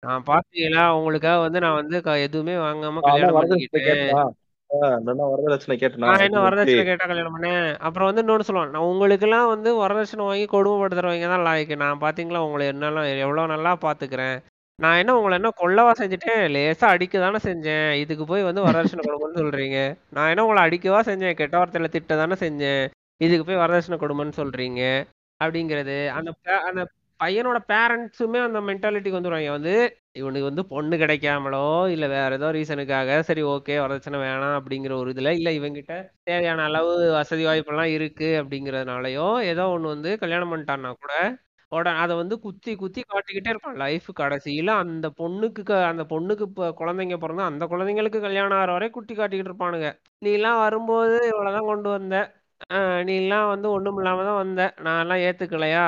நான் பாத்தீங்களா? உங்களுக்காக வந்து நான் வந்து க- எதுவுமே வாங்காம கல்யாணம் வரதட்சணை பண்ணிக்கிட்டேன். வரதட்சணை கேட்டனா நான் என்ன ஓகே வரதட்சணை கேட்டா கல்யாணம் பண்ணேன் அப்புறம் வந்து இன்னொன்னு சொல்லுவான் நான் உங்களுக்கெல்லாம் வந்து வரதட்சணை வாங்கி கொடுமைப்படுத்துறவங்க தான் லாய்க்கு. நான் பாத்தீங்களா உங்களை என்னெல்லாம் எவ்வளவு நல்லா பாத்துக்கிறேன். நான் என்ன உங்களை என்ன கொல்லவா செஞ்சுட்டேன் லேசா அடிக்க தானே செஞ்சேன். இதுக்கு போய் வந்து வரதட்சணை கொடுங்கன்னு சொல்றீங்க. நான் என்ன உங்களை அடிக்கவா செஞ்சேன்? கெட்ட வார்த்தையில திட்ட தானே செஞ்சேன். இதுக்கு போய் வரதட்சணை கொடுமைன்னு சொல்றீங்க. அப்படிங்கிறது அந்த அந்த பையனோட பேரண்ட்ஸுமே அந்த மென்டாலிட்டிக்கு வந்துடுவாங்க வந்து இவனுக்கு வந்து பொண்ணு கிடைக்காமலோ இல்ல வேற ஏதோ ரீசனுக்காக சரி ஓகே வரதட்சணை வேணாம் அப்படிங்கிற ஒரு இதுல இல்ல இவங்கிட்ட தேவையான அளவு வசதி வாய்ப்பெல்லாம் இருக்கு அப்படிங்கறதுனாலயோ ஏதோ ஒண்ணு வந்து கல்யாணம் பண்ணிட்டான்னா கூட உடனே அதை வந்து குத்தி குத்தி காட்டிக்கிட்டே இருப்பான். லைஃப் கடைசியில அந்த பொண்ணுக்கு அந்த பொண்ணுக்கு இப்போ குழந்தைங்க பிறந்தா அந்த குழந்தைங்களுக்கு கல்யாணம் ஆகிற வரை குட்டி காட்டிக்கிட்டு இருப்பானுங்க. நீ எல்லாம் வரும்போது இவ்வளவுதான் கொண்டு வந்த. ஆஹ் நீ எல்லாம் வந்து ஒண்ணும் இல்லாம தான் வந்த. நான் எல்லாம் ஏத்துக்கலையா?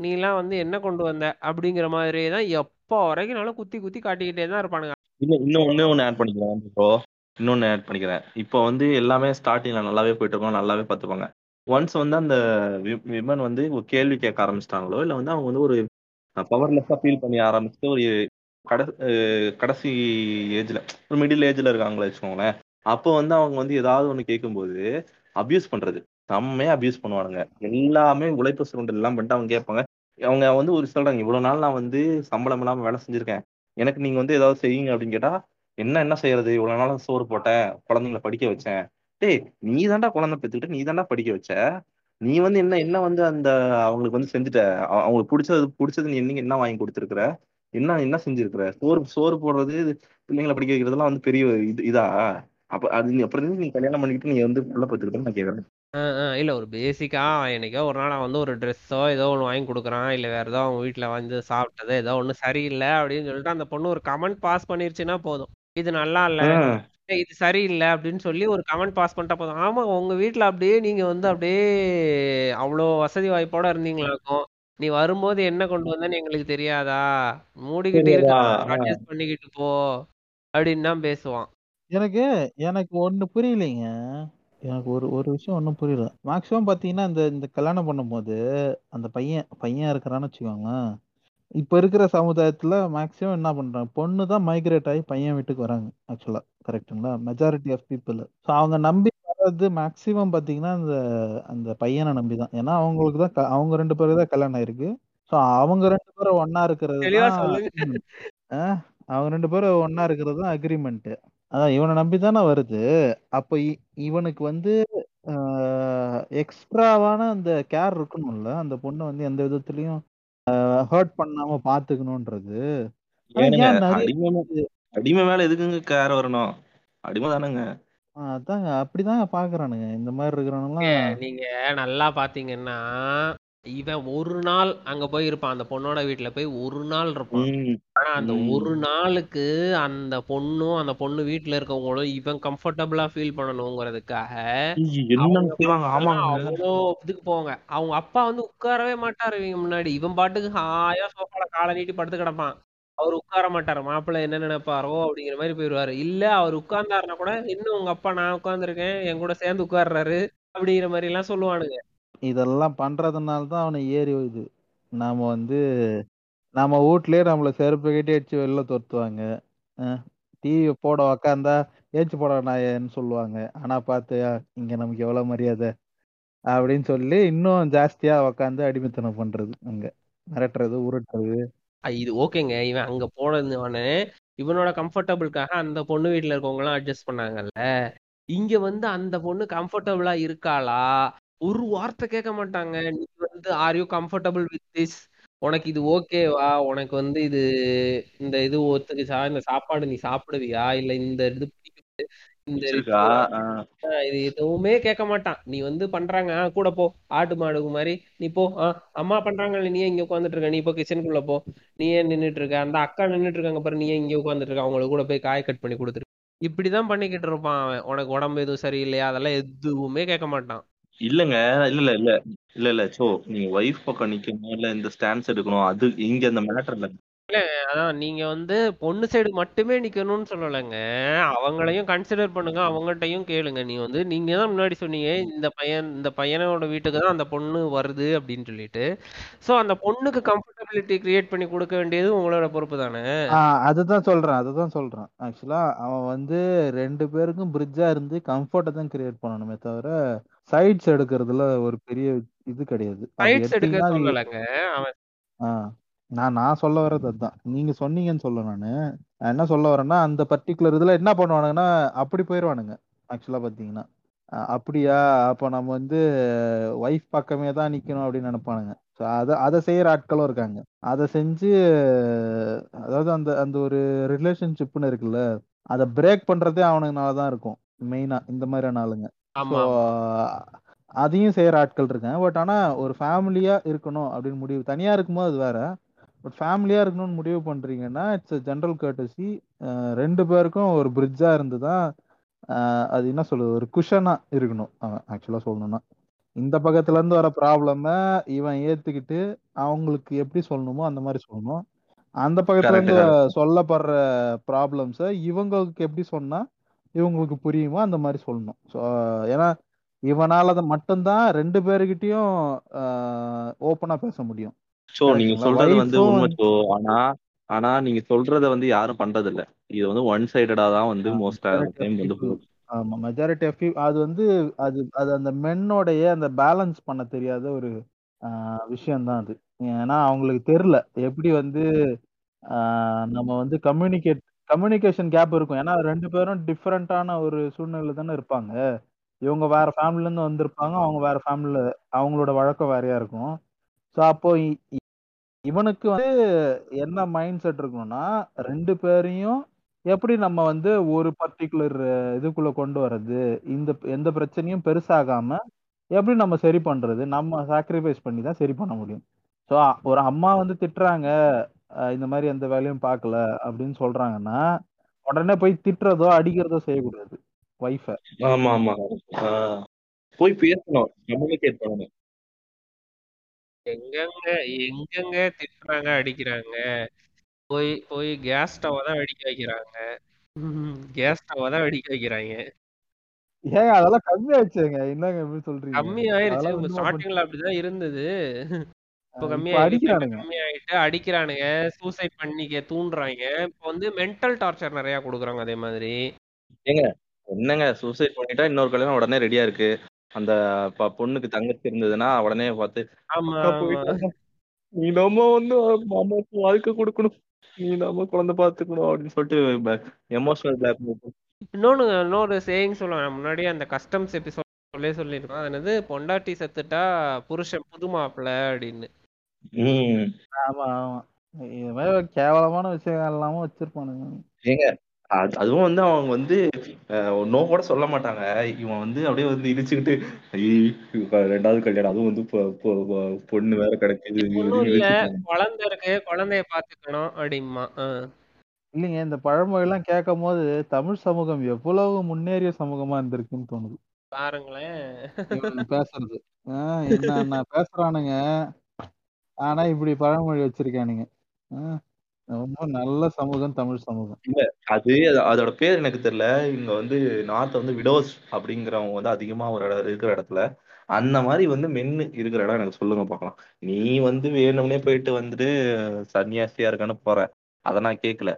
நீ எல்லாம் வந்து என்ன கொண்டு வந்த? அப்படிங்கிற மாதிரி தான் எப்போ வரைக்கும்னாலும் குத்தி குத்தி காட்டிக்கிட்டே தான் இருப்பானுங்க. இன்னும் இன்னும் ஒண்ணு ஒண்ணு ஆட் பண்ணிக்கிறேன் ப்ரோ இன்னொன்னு ஆட் பண்ணிக்கிறேன். இப்போ வந்து எல்லாமே ஸ்டார்டிங்ல நல்லாவே போயிட்டு இருக்கோம் நல்லாவே பார்த்துப்பாங்க. ஒன்ஸ் வந்து அந்த விமன் வந்து ஒரு கேள்வி கேட்க ஆரம்பிச்சிட்டாங்களோ இல்லை வந்து அவங்க வந்து ஒரு பவர்லெஸ்ஸாக ஃபீல் பண்ணி ஆரம்பிச்சுட்டு ஒரு கடைசி கடைசி ஏஜ்ல ஒரு மிடில் ஏஜ்ல இருக்காங்களே வச்சுக்கோங்களேன். அப்போ வந்து அவங்க வந்து ஏதாவது ஒன்று கேட்கும்போது அப்யூஸ் பண்றது. செம்மையா அபியூஸ் பண்ணுவானுங்க. எல்லாமே உழைப்பு சுரண்டல் எல்லாம் பண்ணிட்டு அவங்க கேட்பாங்க. அவங்க வந்து ஒரு சொல்றாங்க இவ்வளவு நாள் நான் வந்து சம்பளம் இல்லாம வேலை செஞ்சிருக்கேன். எனக்கு நீங்க வந்து ஏதாவது செய்யுங்க அப்படின்னு கேட்டா என்ன என்ன செய்யறது? இவ்வளவு நாள் சோறு போட்டேன். குழந்தைங்களை படிக்க வச்சேன். டேய் நீ தாண்டா குழந்தை பெத்துக்கிட்டு நீ தாண்டா படிக்க வச்ச. நீ வந்து என்ன என்ன வந்து அந்த அவங்களுக்கு வந்து செஞ்சுட்ட? அவங்களுக்கு பிடிச்சது பிடிச்சது நீ என்னைக்கு என்ன வாங்கி கொடுத்துருக்குற? என்ன என்ன செஞ்சிருக்கிற? சோறு சோறு போடுறது பிள்ளைங்களை படிக்க வைக்கிறதுலாம் வந்து பெரிய இது இதா? அப்ப அது நீ அப்புறம் நீ கல்யாணம் பண்ணிக்கிட்டு நீ வந்து புள்ள பெற்றுக்கிட்டேன்னு நான் கேக்குறேன் ஆஹ் ஆஹ் இல்ல ஒரு பேசிக்கா என்னைக்கோ ஒரு நாள் அவன் வந்து ஒரு ட்ரெஸ்ஸோ ஏதோ ஒன்று வாங்கி கொடுக்குறான். இல்ல வேற ஏதோ அவங்க வீட்ல வந்து சாப்பிட்டது ஏதோ ஒண்ணு சரியில்லை அப்படின்னு சொல்லிட்டு அந்த பொண்ணு ஒரு கமெண்ட் பாஸ் பண்ணிருச்சுன்னா போதும். இது நல்லா இல்ல. ஏய், இது சரியில்லை அப்படின்னு சொல்லி ஒரு கமெண்ட் பாஸ் பண்ணிட்டா போதும். ஆமா உங்க வீட்ல அப்படியே நீங்க வந்து அப்படியே அவ்வளோ வசதி வாய்ப்போட இருந்தீங்களாக்கும். நீ வரும்போது என்ன கொண்டு வந்தேன்னு எங்களுக்கு தெரியாதா? மூடிக்கிட்டு தெரியாதா? அட்ஜஸ்ட் பண்ணிக்கிட்டு போ அப்படின்னு தான் பேசுவான். எனக்கு எனக்கு ஒண்ணு புரியலைங்க. எனக்கு ஒரு ஒரு விஷயம் ஒன்றும் புரியல. மேக்ஸிமம் பார்த்தீங்கன்னா இந்த இந்த கல்யாணம் பண்ணும்போது அந்த பையன் பையன் இருக்கிறான்னு வச்சுக்கோங்க இப்போ இருக்கிற சமுதாயத்துல மேக்ஸிமம் என்ன பண்றாங்க? பொண்ணு தான் மைக்ரேட் ஆகி பையன் வீட்டுக்கு வராங்க ஆக்சுவலா கரெக்ட்டுங்களா மெஜாரிட்டி ஆஃப் பீப்புள் ஸோ அவங்க நம்பி வர்றது மேக்ஸிமம் பார்த்தீங்கன்னா அந்த அந்த பையனை நம்பி தான். ஏன்னா அவங்களுக்கு தான் க- அவங்க ரெண்டு பேருக்கு தான் கல்யாணம் ஆயிருக்கு. ஸோ அவங்க ரெண்டு பேரும் ஒண்ணா இருக்கிறது தெளிவா தான் சொல்லுங்க? அவங்க ரெண்டு பேரும் ஒண்ணா இருக்கிறது தான் அக்ரிமெண்ட் அதான் இவனை நம்பி தானே வருது. அப்ப இ- இவனுக்கு வந்து எக்ஸ்ட்ராவான அந்த கேர் இருக்கணும்ல. அந்த பொண்ணை வந்து எந்த விதத்துலயும் ஹர்ட் பண்ணாம பாத்துக்கணும்ன்றது. ஆனா ஏனுங்க ஏன் நிறைய அடிமை மே- அடிமை மேல எதுக்குங்க கேர் வரணும்? அடிமை தானேங்க. ஆ, அதாங்க. அப்படிதாங்க பாக்குறானுங்க. இந்த மாதிரி இருக்கிறவனுலாம் நீங்க நல்லா பாத்தீங்கன்னா இவன் ஒரு நாள் அங்க போய் இருப்பான் அந்த பொண்ணோட வீட்டுல போய் ஒரு நாள் இருப்பான். ஆனா அந்த ஒரு நாளுக்கு அந்த பொண்ணும் அந்த பொண்ணு வீட்டுல இருக்கவங்களும் இவன் கம்ஃபர்டபுளா ஃபீல் பண்ணணுங்கிறதுக்காக அவ்வளோ இதுக்கு போவாங்க. அவங்க அப்பா வந்து உட்காரவே மாட்டாரு இவங்க முன்னாடி. இவன் பாட்டுக்கு ஹாயா சோஃபால காலை நீட்டி படுத்து கிடப்பான். அவர் உட்கார மாட்டாரு. மாப்பிள்ளை என்ன நினைப்பாரோ? அப்படிங்கிற மாதிரி போயிடுவாரு. இல்ல அவர் உட்கார்ந்தாருன்னா கூட இன்னும் உங்க அப்பா நான் உட்கார்ந்துருக்கேன். என் கூட சேர்ந்து உட்கார்றாரு. அப்படிங்கிற மாதிரி எல்லாம் சொல்லுவானுங்க. இதெல்லாம் பண்றதுனால தான் அவனை ஏறி இது. நாம வந்து நம்ம வீட்லயே நம்மள செருப்பு கட்டி அடிச்சு வெளில துரத்துவாங்க. டிவி போட உக்காந்தா ஏச்சு போட நாயன்னு சொல்லுவாங்க. ஆனா பாத்தியா இங்க நமக்கு எவ்வளவு மரியாதை? அப்படின்னு சொல்லி இன்னும் ஜாஸ்தியா உக்காந்து அடிமைத்தனம் பண்றது அங்க. மிரட்டுறது உருட்டுறது. இது ஓகேங்க. இவன் அங்க போனதுவானே இவனோட கம்ஃபர்டபுளுக்காக அந்த பொண்ணு வீட்ல இருக்கவங்க எல்லாம் அட்ஜஸ்ட் பண்ணாங்கல்ல. இங்க வந்து அந்த பொண்ணு கம்ஃபர்டபுளா இருக்காளா? ஒரு வார்த்தை கேட்க மாட்டாங்க. நீ வந்து are you comfortable with this உனக்கு இது ஓகேவா உனக்கு வந்து இது இந்த இது ஒத்துக்குச்சா? இந்த சாப்பாடு நீ சாப்பிடுவியா? இல்ல இந்த இது பிடிக்குது? இந்த இது எதுவுமே கேட்க மாட்டான். நீ வந்து பண்றாங்க. கூட போ. ஆட்டு மாடு மாதிரி. நீ போ. அம்மா பண்றாங்க. நீ இங்க உட்காந்துட்டு இருக்க நீ இப்போ கிச்சனுக்குள்ள போ. நீ ஏன் நின்னுட்டு இருக்க அந்த அக்கா நின்னுட்டு இருக்காங்க பாரு. நீ இங்க உட்காந்துட்டு இருக்க அவங்களுக்கு கூட போய் காய் கட் பண்ணி கொடுத்துரு. இப்படிதான் பண்ணிக்கிட்டு இருப்பான் அவன். உனக்கு உடம்பு எதுவும் சரியில்லையா? அதெல்லாம் எதுவுமே கேட்க மாட்டான். இல்லங்க. இல்ல இல்ல இல்ல. இல்ல இல்ல. சோ நீங்க ஒய்ஃப் பக்கம் நிக்கணும். இல்ல இந்த ஸ்டாண்ட்ஸ் எடுக்கணும். அது இங்க அந்த மேட்டர் இல்ல. அதான் நீங்க வந்து பொண்ணு சைடு மட்டுமே நிக்கணும்னு சொல்லலைங்க. அவங்களையும் கன்சிடர் பண்ணுங்க. அவங்கள்ட்டையும் கேளுங்க. நீ வந்து நீங்க தான் முன்னாடி சொன்னீங்க. இந்த பையன் இந்த பையனோட வீட்டுக்கு தான் அந்த பொண்ணு வருது அப்படின்னு சொல்லிட்டு. சோ அந்த பொண்ணுக்கு கம்ஃபர்டபிலிட்டி கிரியேட் பண்ணி கொடுக்க வேண்டியது உங்களோட பொறுப்பு தானே? ஆஹ் அதுதான் சொல்றேன். அதுதான் சொல்றேன். ஆக்சுவலா அவன் வந்து ரெண்டு பேருக்கும் பிரிட்ஜா இருந்து கம்ஃபர்ட்டை தான் கிரியேட் பண்ணணுமே தவிர சைட்ஸ் எடுக்கிறதுல ஒரு பெரிய இது கிடையாது. சைட்ஸ் எடுக்க சொல்லலைங்க. அவன் நான் நான் சொல்ல வர்றது அதுதான் நீங்க சொன்னீங்கன்னு சொல்ல நானு. என்ன சொல்ல வரேன்னா அந்த பர்டிகுலர் இதுல என்ன பண்ணுவானுங்கன்னா அப்படி போயிடுவானுங்க ஆக்சுவலா பாத்தீங்கன்னா அப்படியா? அப்ப நம்ம வந்து ஒய்ஃப் பக்கமே தான் நிக்கணும் அப்படின்னு நினைப்பானுங்க. அதை அதை செய்யற ஆட்களும் இருக்காங்க. அதை செஞ்சு அதாவது அந்த அந்த ஒரு ரிலேஷன்ஷிப்னு இருக்குல்ல அதை பிரேக் பண்றதே அவனுங்கனால தான் இருக்கும் மெயினா இந்த மாதிரியான ஆளுங்க. அதையும் செய்யற ஆட்கள் இருக்காங்க பட் ஆனா ஒரு ஃபேமிலியா இருக்கணும் அப்படின்னு முடிவு தனியா இருக்கும்போது அது வேற. பட் ஃபேமிலியா இருக்கணும்னு முடிவு பண்றீங்கன்னா இட்ஸ் ஜென்ரல் கர்டசி ரெண்டு பேருக்கும் ஒரு பிரிட்ஜா இருந்து தான் அஹ், அது என்ன சொல்றது ஒரு குஷனா இருக்கணும். அவன் ஆக்சுவலா சொல்லணும்னா. இந்த பக்கத்துல இருந்து வர ப்ராப்ளம இவன் ஏத்துக்கிட்டு அவங்களுக்கு எப்படி சொல்லணுமோ அந்த மாதிரி சொல்லணும். அந்த பக்கத்துல இருந்து சொல்லப்படுற ப்ராப்ளம்ஸ இவங்களுக்கு எப்படி சொன்னா இவங்களுக்கு புரியுமோ? அந்த மாதிரி சொல்லணும். ஸோ ஏன்னா இவனால அது மட்டும்தான் ரெண்டு பேருக்கிட்டையும் ஓப்பனா பேச முடியும். சோ நீங்க சொல்றது வந்து உண்மை சோ ஆனா ஆனா நீங்க சொல்றத வந்து யாரும் பண்றது இல்ல இது வந்து ஒன் சைடடா தான் வந்து மோஸ்ட் டைம் வந்து ஆமா மெஜாரிட்டி ஆஃப் அது வந்து அது அது அந்த மென்னோடைய அந்த பேலன்ஸ் பண்ண தெரியாத ஒரு விஷயம் தான் அது. ஏன்னா அவங்களுக்கு தெரியல. எப்படி வந்து நம்ம வந்து கம்யூனிகேட் கம்யூனிகேஷன் கேப் இருக்கும். ஏன்னா ரெண்டு பேரும் டிஃப்ரெண்டான ஒரு சூழ்நிலை தானே இருப்பாங்க. இவங்க வேற ஃபேமிலில இருந்து வந்திருப்பாங்க. அவங்க வேற ஃபேமிலில அவங்களோட வழக்கம் வேறையா இருக்கும். ஸோ அப்போ இ- இவனுக்கு வந்து என்ன மைண்ட் செட் இருக்கணும்னா ரெண்டு பேரையும் எப்படி நம்ம வந்து ஒரு பர்டிகுலர் இதுக்குள்ள கொண்டு வர்றது? இந்த எந்த பிரச்சனையும் பெருசாகாம எப்படி நம்ம சரி பண்றது? நம்ம சாக்ரிஃபைஸ் பண்ணி தான் சரி பண்ண முடியும். ஸோ ஒரு அம்மா வந்து திட்டுறாங்க. இந்த மாதிரி எந்த வேலையும் பார்க்கல அப்படின்னு சொல்றாங்கன்னா உடனே போய் திட்டுறதோ அடிக்கிறதோ செய்யக்கூடாது ஒய்ஃபை ஆமா போய் பேசணும். கம்யூனிகேட் பண்ணணும் எங்கங்க எங்கங்க திட்டுறாங்க அடிக்கிறாங்க? போய் போய் கேஸ் ஸ்டவ் தான் வெடிக்க வைக்கிறாங்க. கேஸ் ஸ்டவ் தான் வெடிக்க வைக்கிறாங்க. ஏங்க அதெல்லாம் கம்மியாச்சுங்க என்னங்க எப்படி சொல்றீங்க? கம்மி ஆயிருச்சு ஸ்டார்டிங்ல அப்படிதான் இருந்தது. இப்போ அடிக்கிறானுங்க கம்மி ஆயிட்டு அடிக்கிறானுங்க. சூசைட் பண்ணிக்க தூண்டுறாங்க. இப்போ வந்து மென்டல் டார்ச்சர் நிறைய கொடுக்குறாங்க அதே மாதிரி. ஏங்க என்னங்க சூசைட் பண்ணிட்டா இன்னொரு கல்யாணம் உடனே ரெடியா இருக்கு. அந்த பொண்ணுக்கு தங்கச்சி இருந்ததுன்னா உடனே பார்த்து ஆமா. நீ நம்ம வந்து மாமாக்கு வாழ்க்கை கொடுக்கணும். நீ நம்ம குழந்தை பார்த்துக்கணும் அப்படின்னு சொல்லிட்டு எமோஷனல் பிளாக் இன்னொன்னு இன்னொரு சேயிங் சொல்லுவேன் முன்னாடியே அந்த கஸ்டம்ஸ் எபிசோட்லேயே சொல்லியிருக்கோம் அது என்னது? பொண்டாட்டி செத்துட்டா புருஷன் புது மாப்பிள்ளை அப்படின்னு. ஆமா ஆமா. இது மாதிரி கேவலமான விஷயங்கள் எல்லாமும் வச்சிருப்பானுங்க. ஏங்க அது அதுவும் வந்து அவங்க வந்து நோ கூட சொல்ல மாட்டாங்க. இவன் வந்து அப்படியே வந்து இடிச்சுக்கிட்டு ஐயோ ரெண்டாவது கல்யாணம் அதுவும் வந்து பொ- பொ- பொ- பொண்ணு வேற கிடைக்குது ஒன்றும் இல்ல. குழந்தை இருக்கு குழந்தைய பாத்துக்கணும் அப்படிமா இல்லைங்க இந்த பழமொழிலாம் கேட்கும் போது தமிழ் சமூகம் எவ்வளவு முன்னேறிய சமூகமா இருந்திருக்குன்னு தோணுது. பாருங்களேன். இவனுங்க பேசுறது. ஆஹ் என்ன என்ன பேசுறானுங்க. ஆனா இப்படி பழமொழி வச்சிருக்கானுங்க. ரொம்ப நல்ல சமூகம் தமிழ் சமூகம். இல்ல அது அதோட பேர் எனக்கு தெரியல. இங்க வந்து நார்த் வந்து விடோஸ் அப்படிங்கிறவங்க வந்து அதிகமா ஒரு இடம் இருக்கிற இடத்துல அந்த மாதிரி வந்து மென்னு இருக்கிற இடம் எனக்கு சொல்லுங்க பார்க்கலாம். நீ வந்து வேணும்னே போயிட்டு வந்துட்டு சன்னியாசியா இருக்கான்னு போற. அதை நான் கேட்கல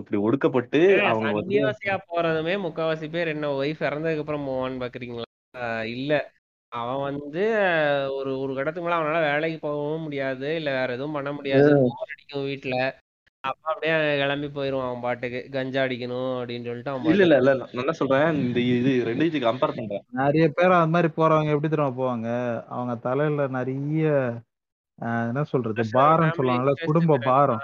இப்படி ஒடுக்கப்பட்டு அவங்க போறதுமே முக்காவாசி பேர் என்ன ஒய்ஃப் இறந்ததுக்கு அப்புறம் போவான்னு பாக்குறீங்களா? இல்ல அவன் வந்து ஒரு ஒரு கடத்துக்கு மேல அவனால வேலைக்கு போகவும் முடியாது. இல்ல வேற எதுவும் பண்ண முடியாது. போர் அடிக்கும் வீட்டுல அப்ப அப்படியே கிளம்பி போயிருவான் அவன் பாட்டுக்கு. கஞ்சா அடிக்கணும் அப்படின்னு சொல்லிட்டு அவன் இல்ல இல்ல இல்ல நான் என்ன சொல்றேன்? இந்த இது ரெண்டு இது கம்பேர் பண்றேன். நிறைய பேர் அந்த மாதிரி போறவங்க எப்படி தெரியுமா போவாங்க? அவங்க தலையில நிறைய ஆஹ், என்ன சொல்றது? பாரம் சொல்லுவாங்கல்ல குடும்ப. பாரம்.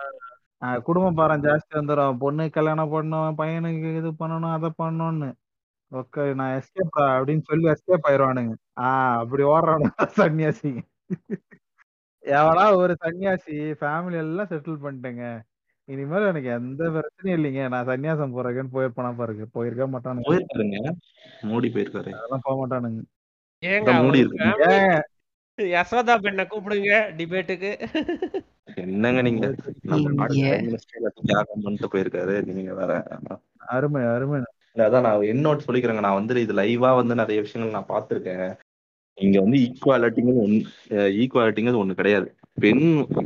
ஆஹ், குடும்ப பாரம் ஜாஸ்தி வந்துடும் பொண்ணு கல்யாணம் பண்ணணும் பையனுக்கு இது பண்ணணும் அதை பண்ணணும்னு. ஓகே நான் எஸ்கேப் அப்படின்னு சொல்லி எஸ்கேப் ஆயிடுவானுங்க ஆஹ் அப்படி ஓடுறானுங்க சன்னியாசி. எவனா ஒரு சன்னியாசி ஃபேமிலி எல்லாம் செட்டில் பண்ணிட்டேங்க. இனிமேல் எனக்கு எந்த பிரச்சனையும் இல்லைங்க. நான் சன்னியாசம் போறேன்னு போயிருப்பானா பாருங்க. போயிருக்க மாட்டானுங்க. போயிருக்காருங்க. மோடி போயிருக்காரு. அதெல்லாம் போக மாட்டானுங்க. ஏங்க மூடி ஏன் யசோதா பெண்ணை கூப்பிடுங்க டிபேட்டுக்கு என்னங்க நீங்க? நம்ம நாடு இங்க. பிரைம் மினிஸ்டர் தியாகம் பண்ணிட்டு போயிருக்காரு. நீங்க வேற அருமை அருமை. அதான் நான் என்னோட சொல்லிக்கிறேங்க. நான் வந்து இது லைவா வந்து நிறைய விஷயங்கள் நான் பார்த்துருக்கேன். இங்க வந்து ஈக்குவாலிட்டிங்கிறது ஒன் ஈக்குவாலிட்டிங்கிறது ஒண்ணு கிடையாது. பெண்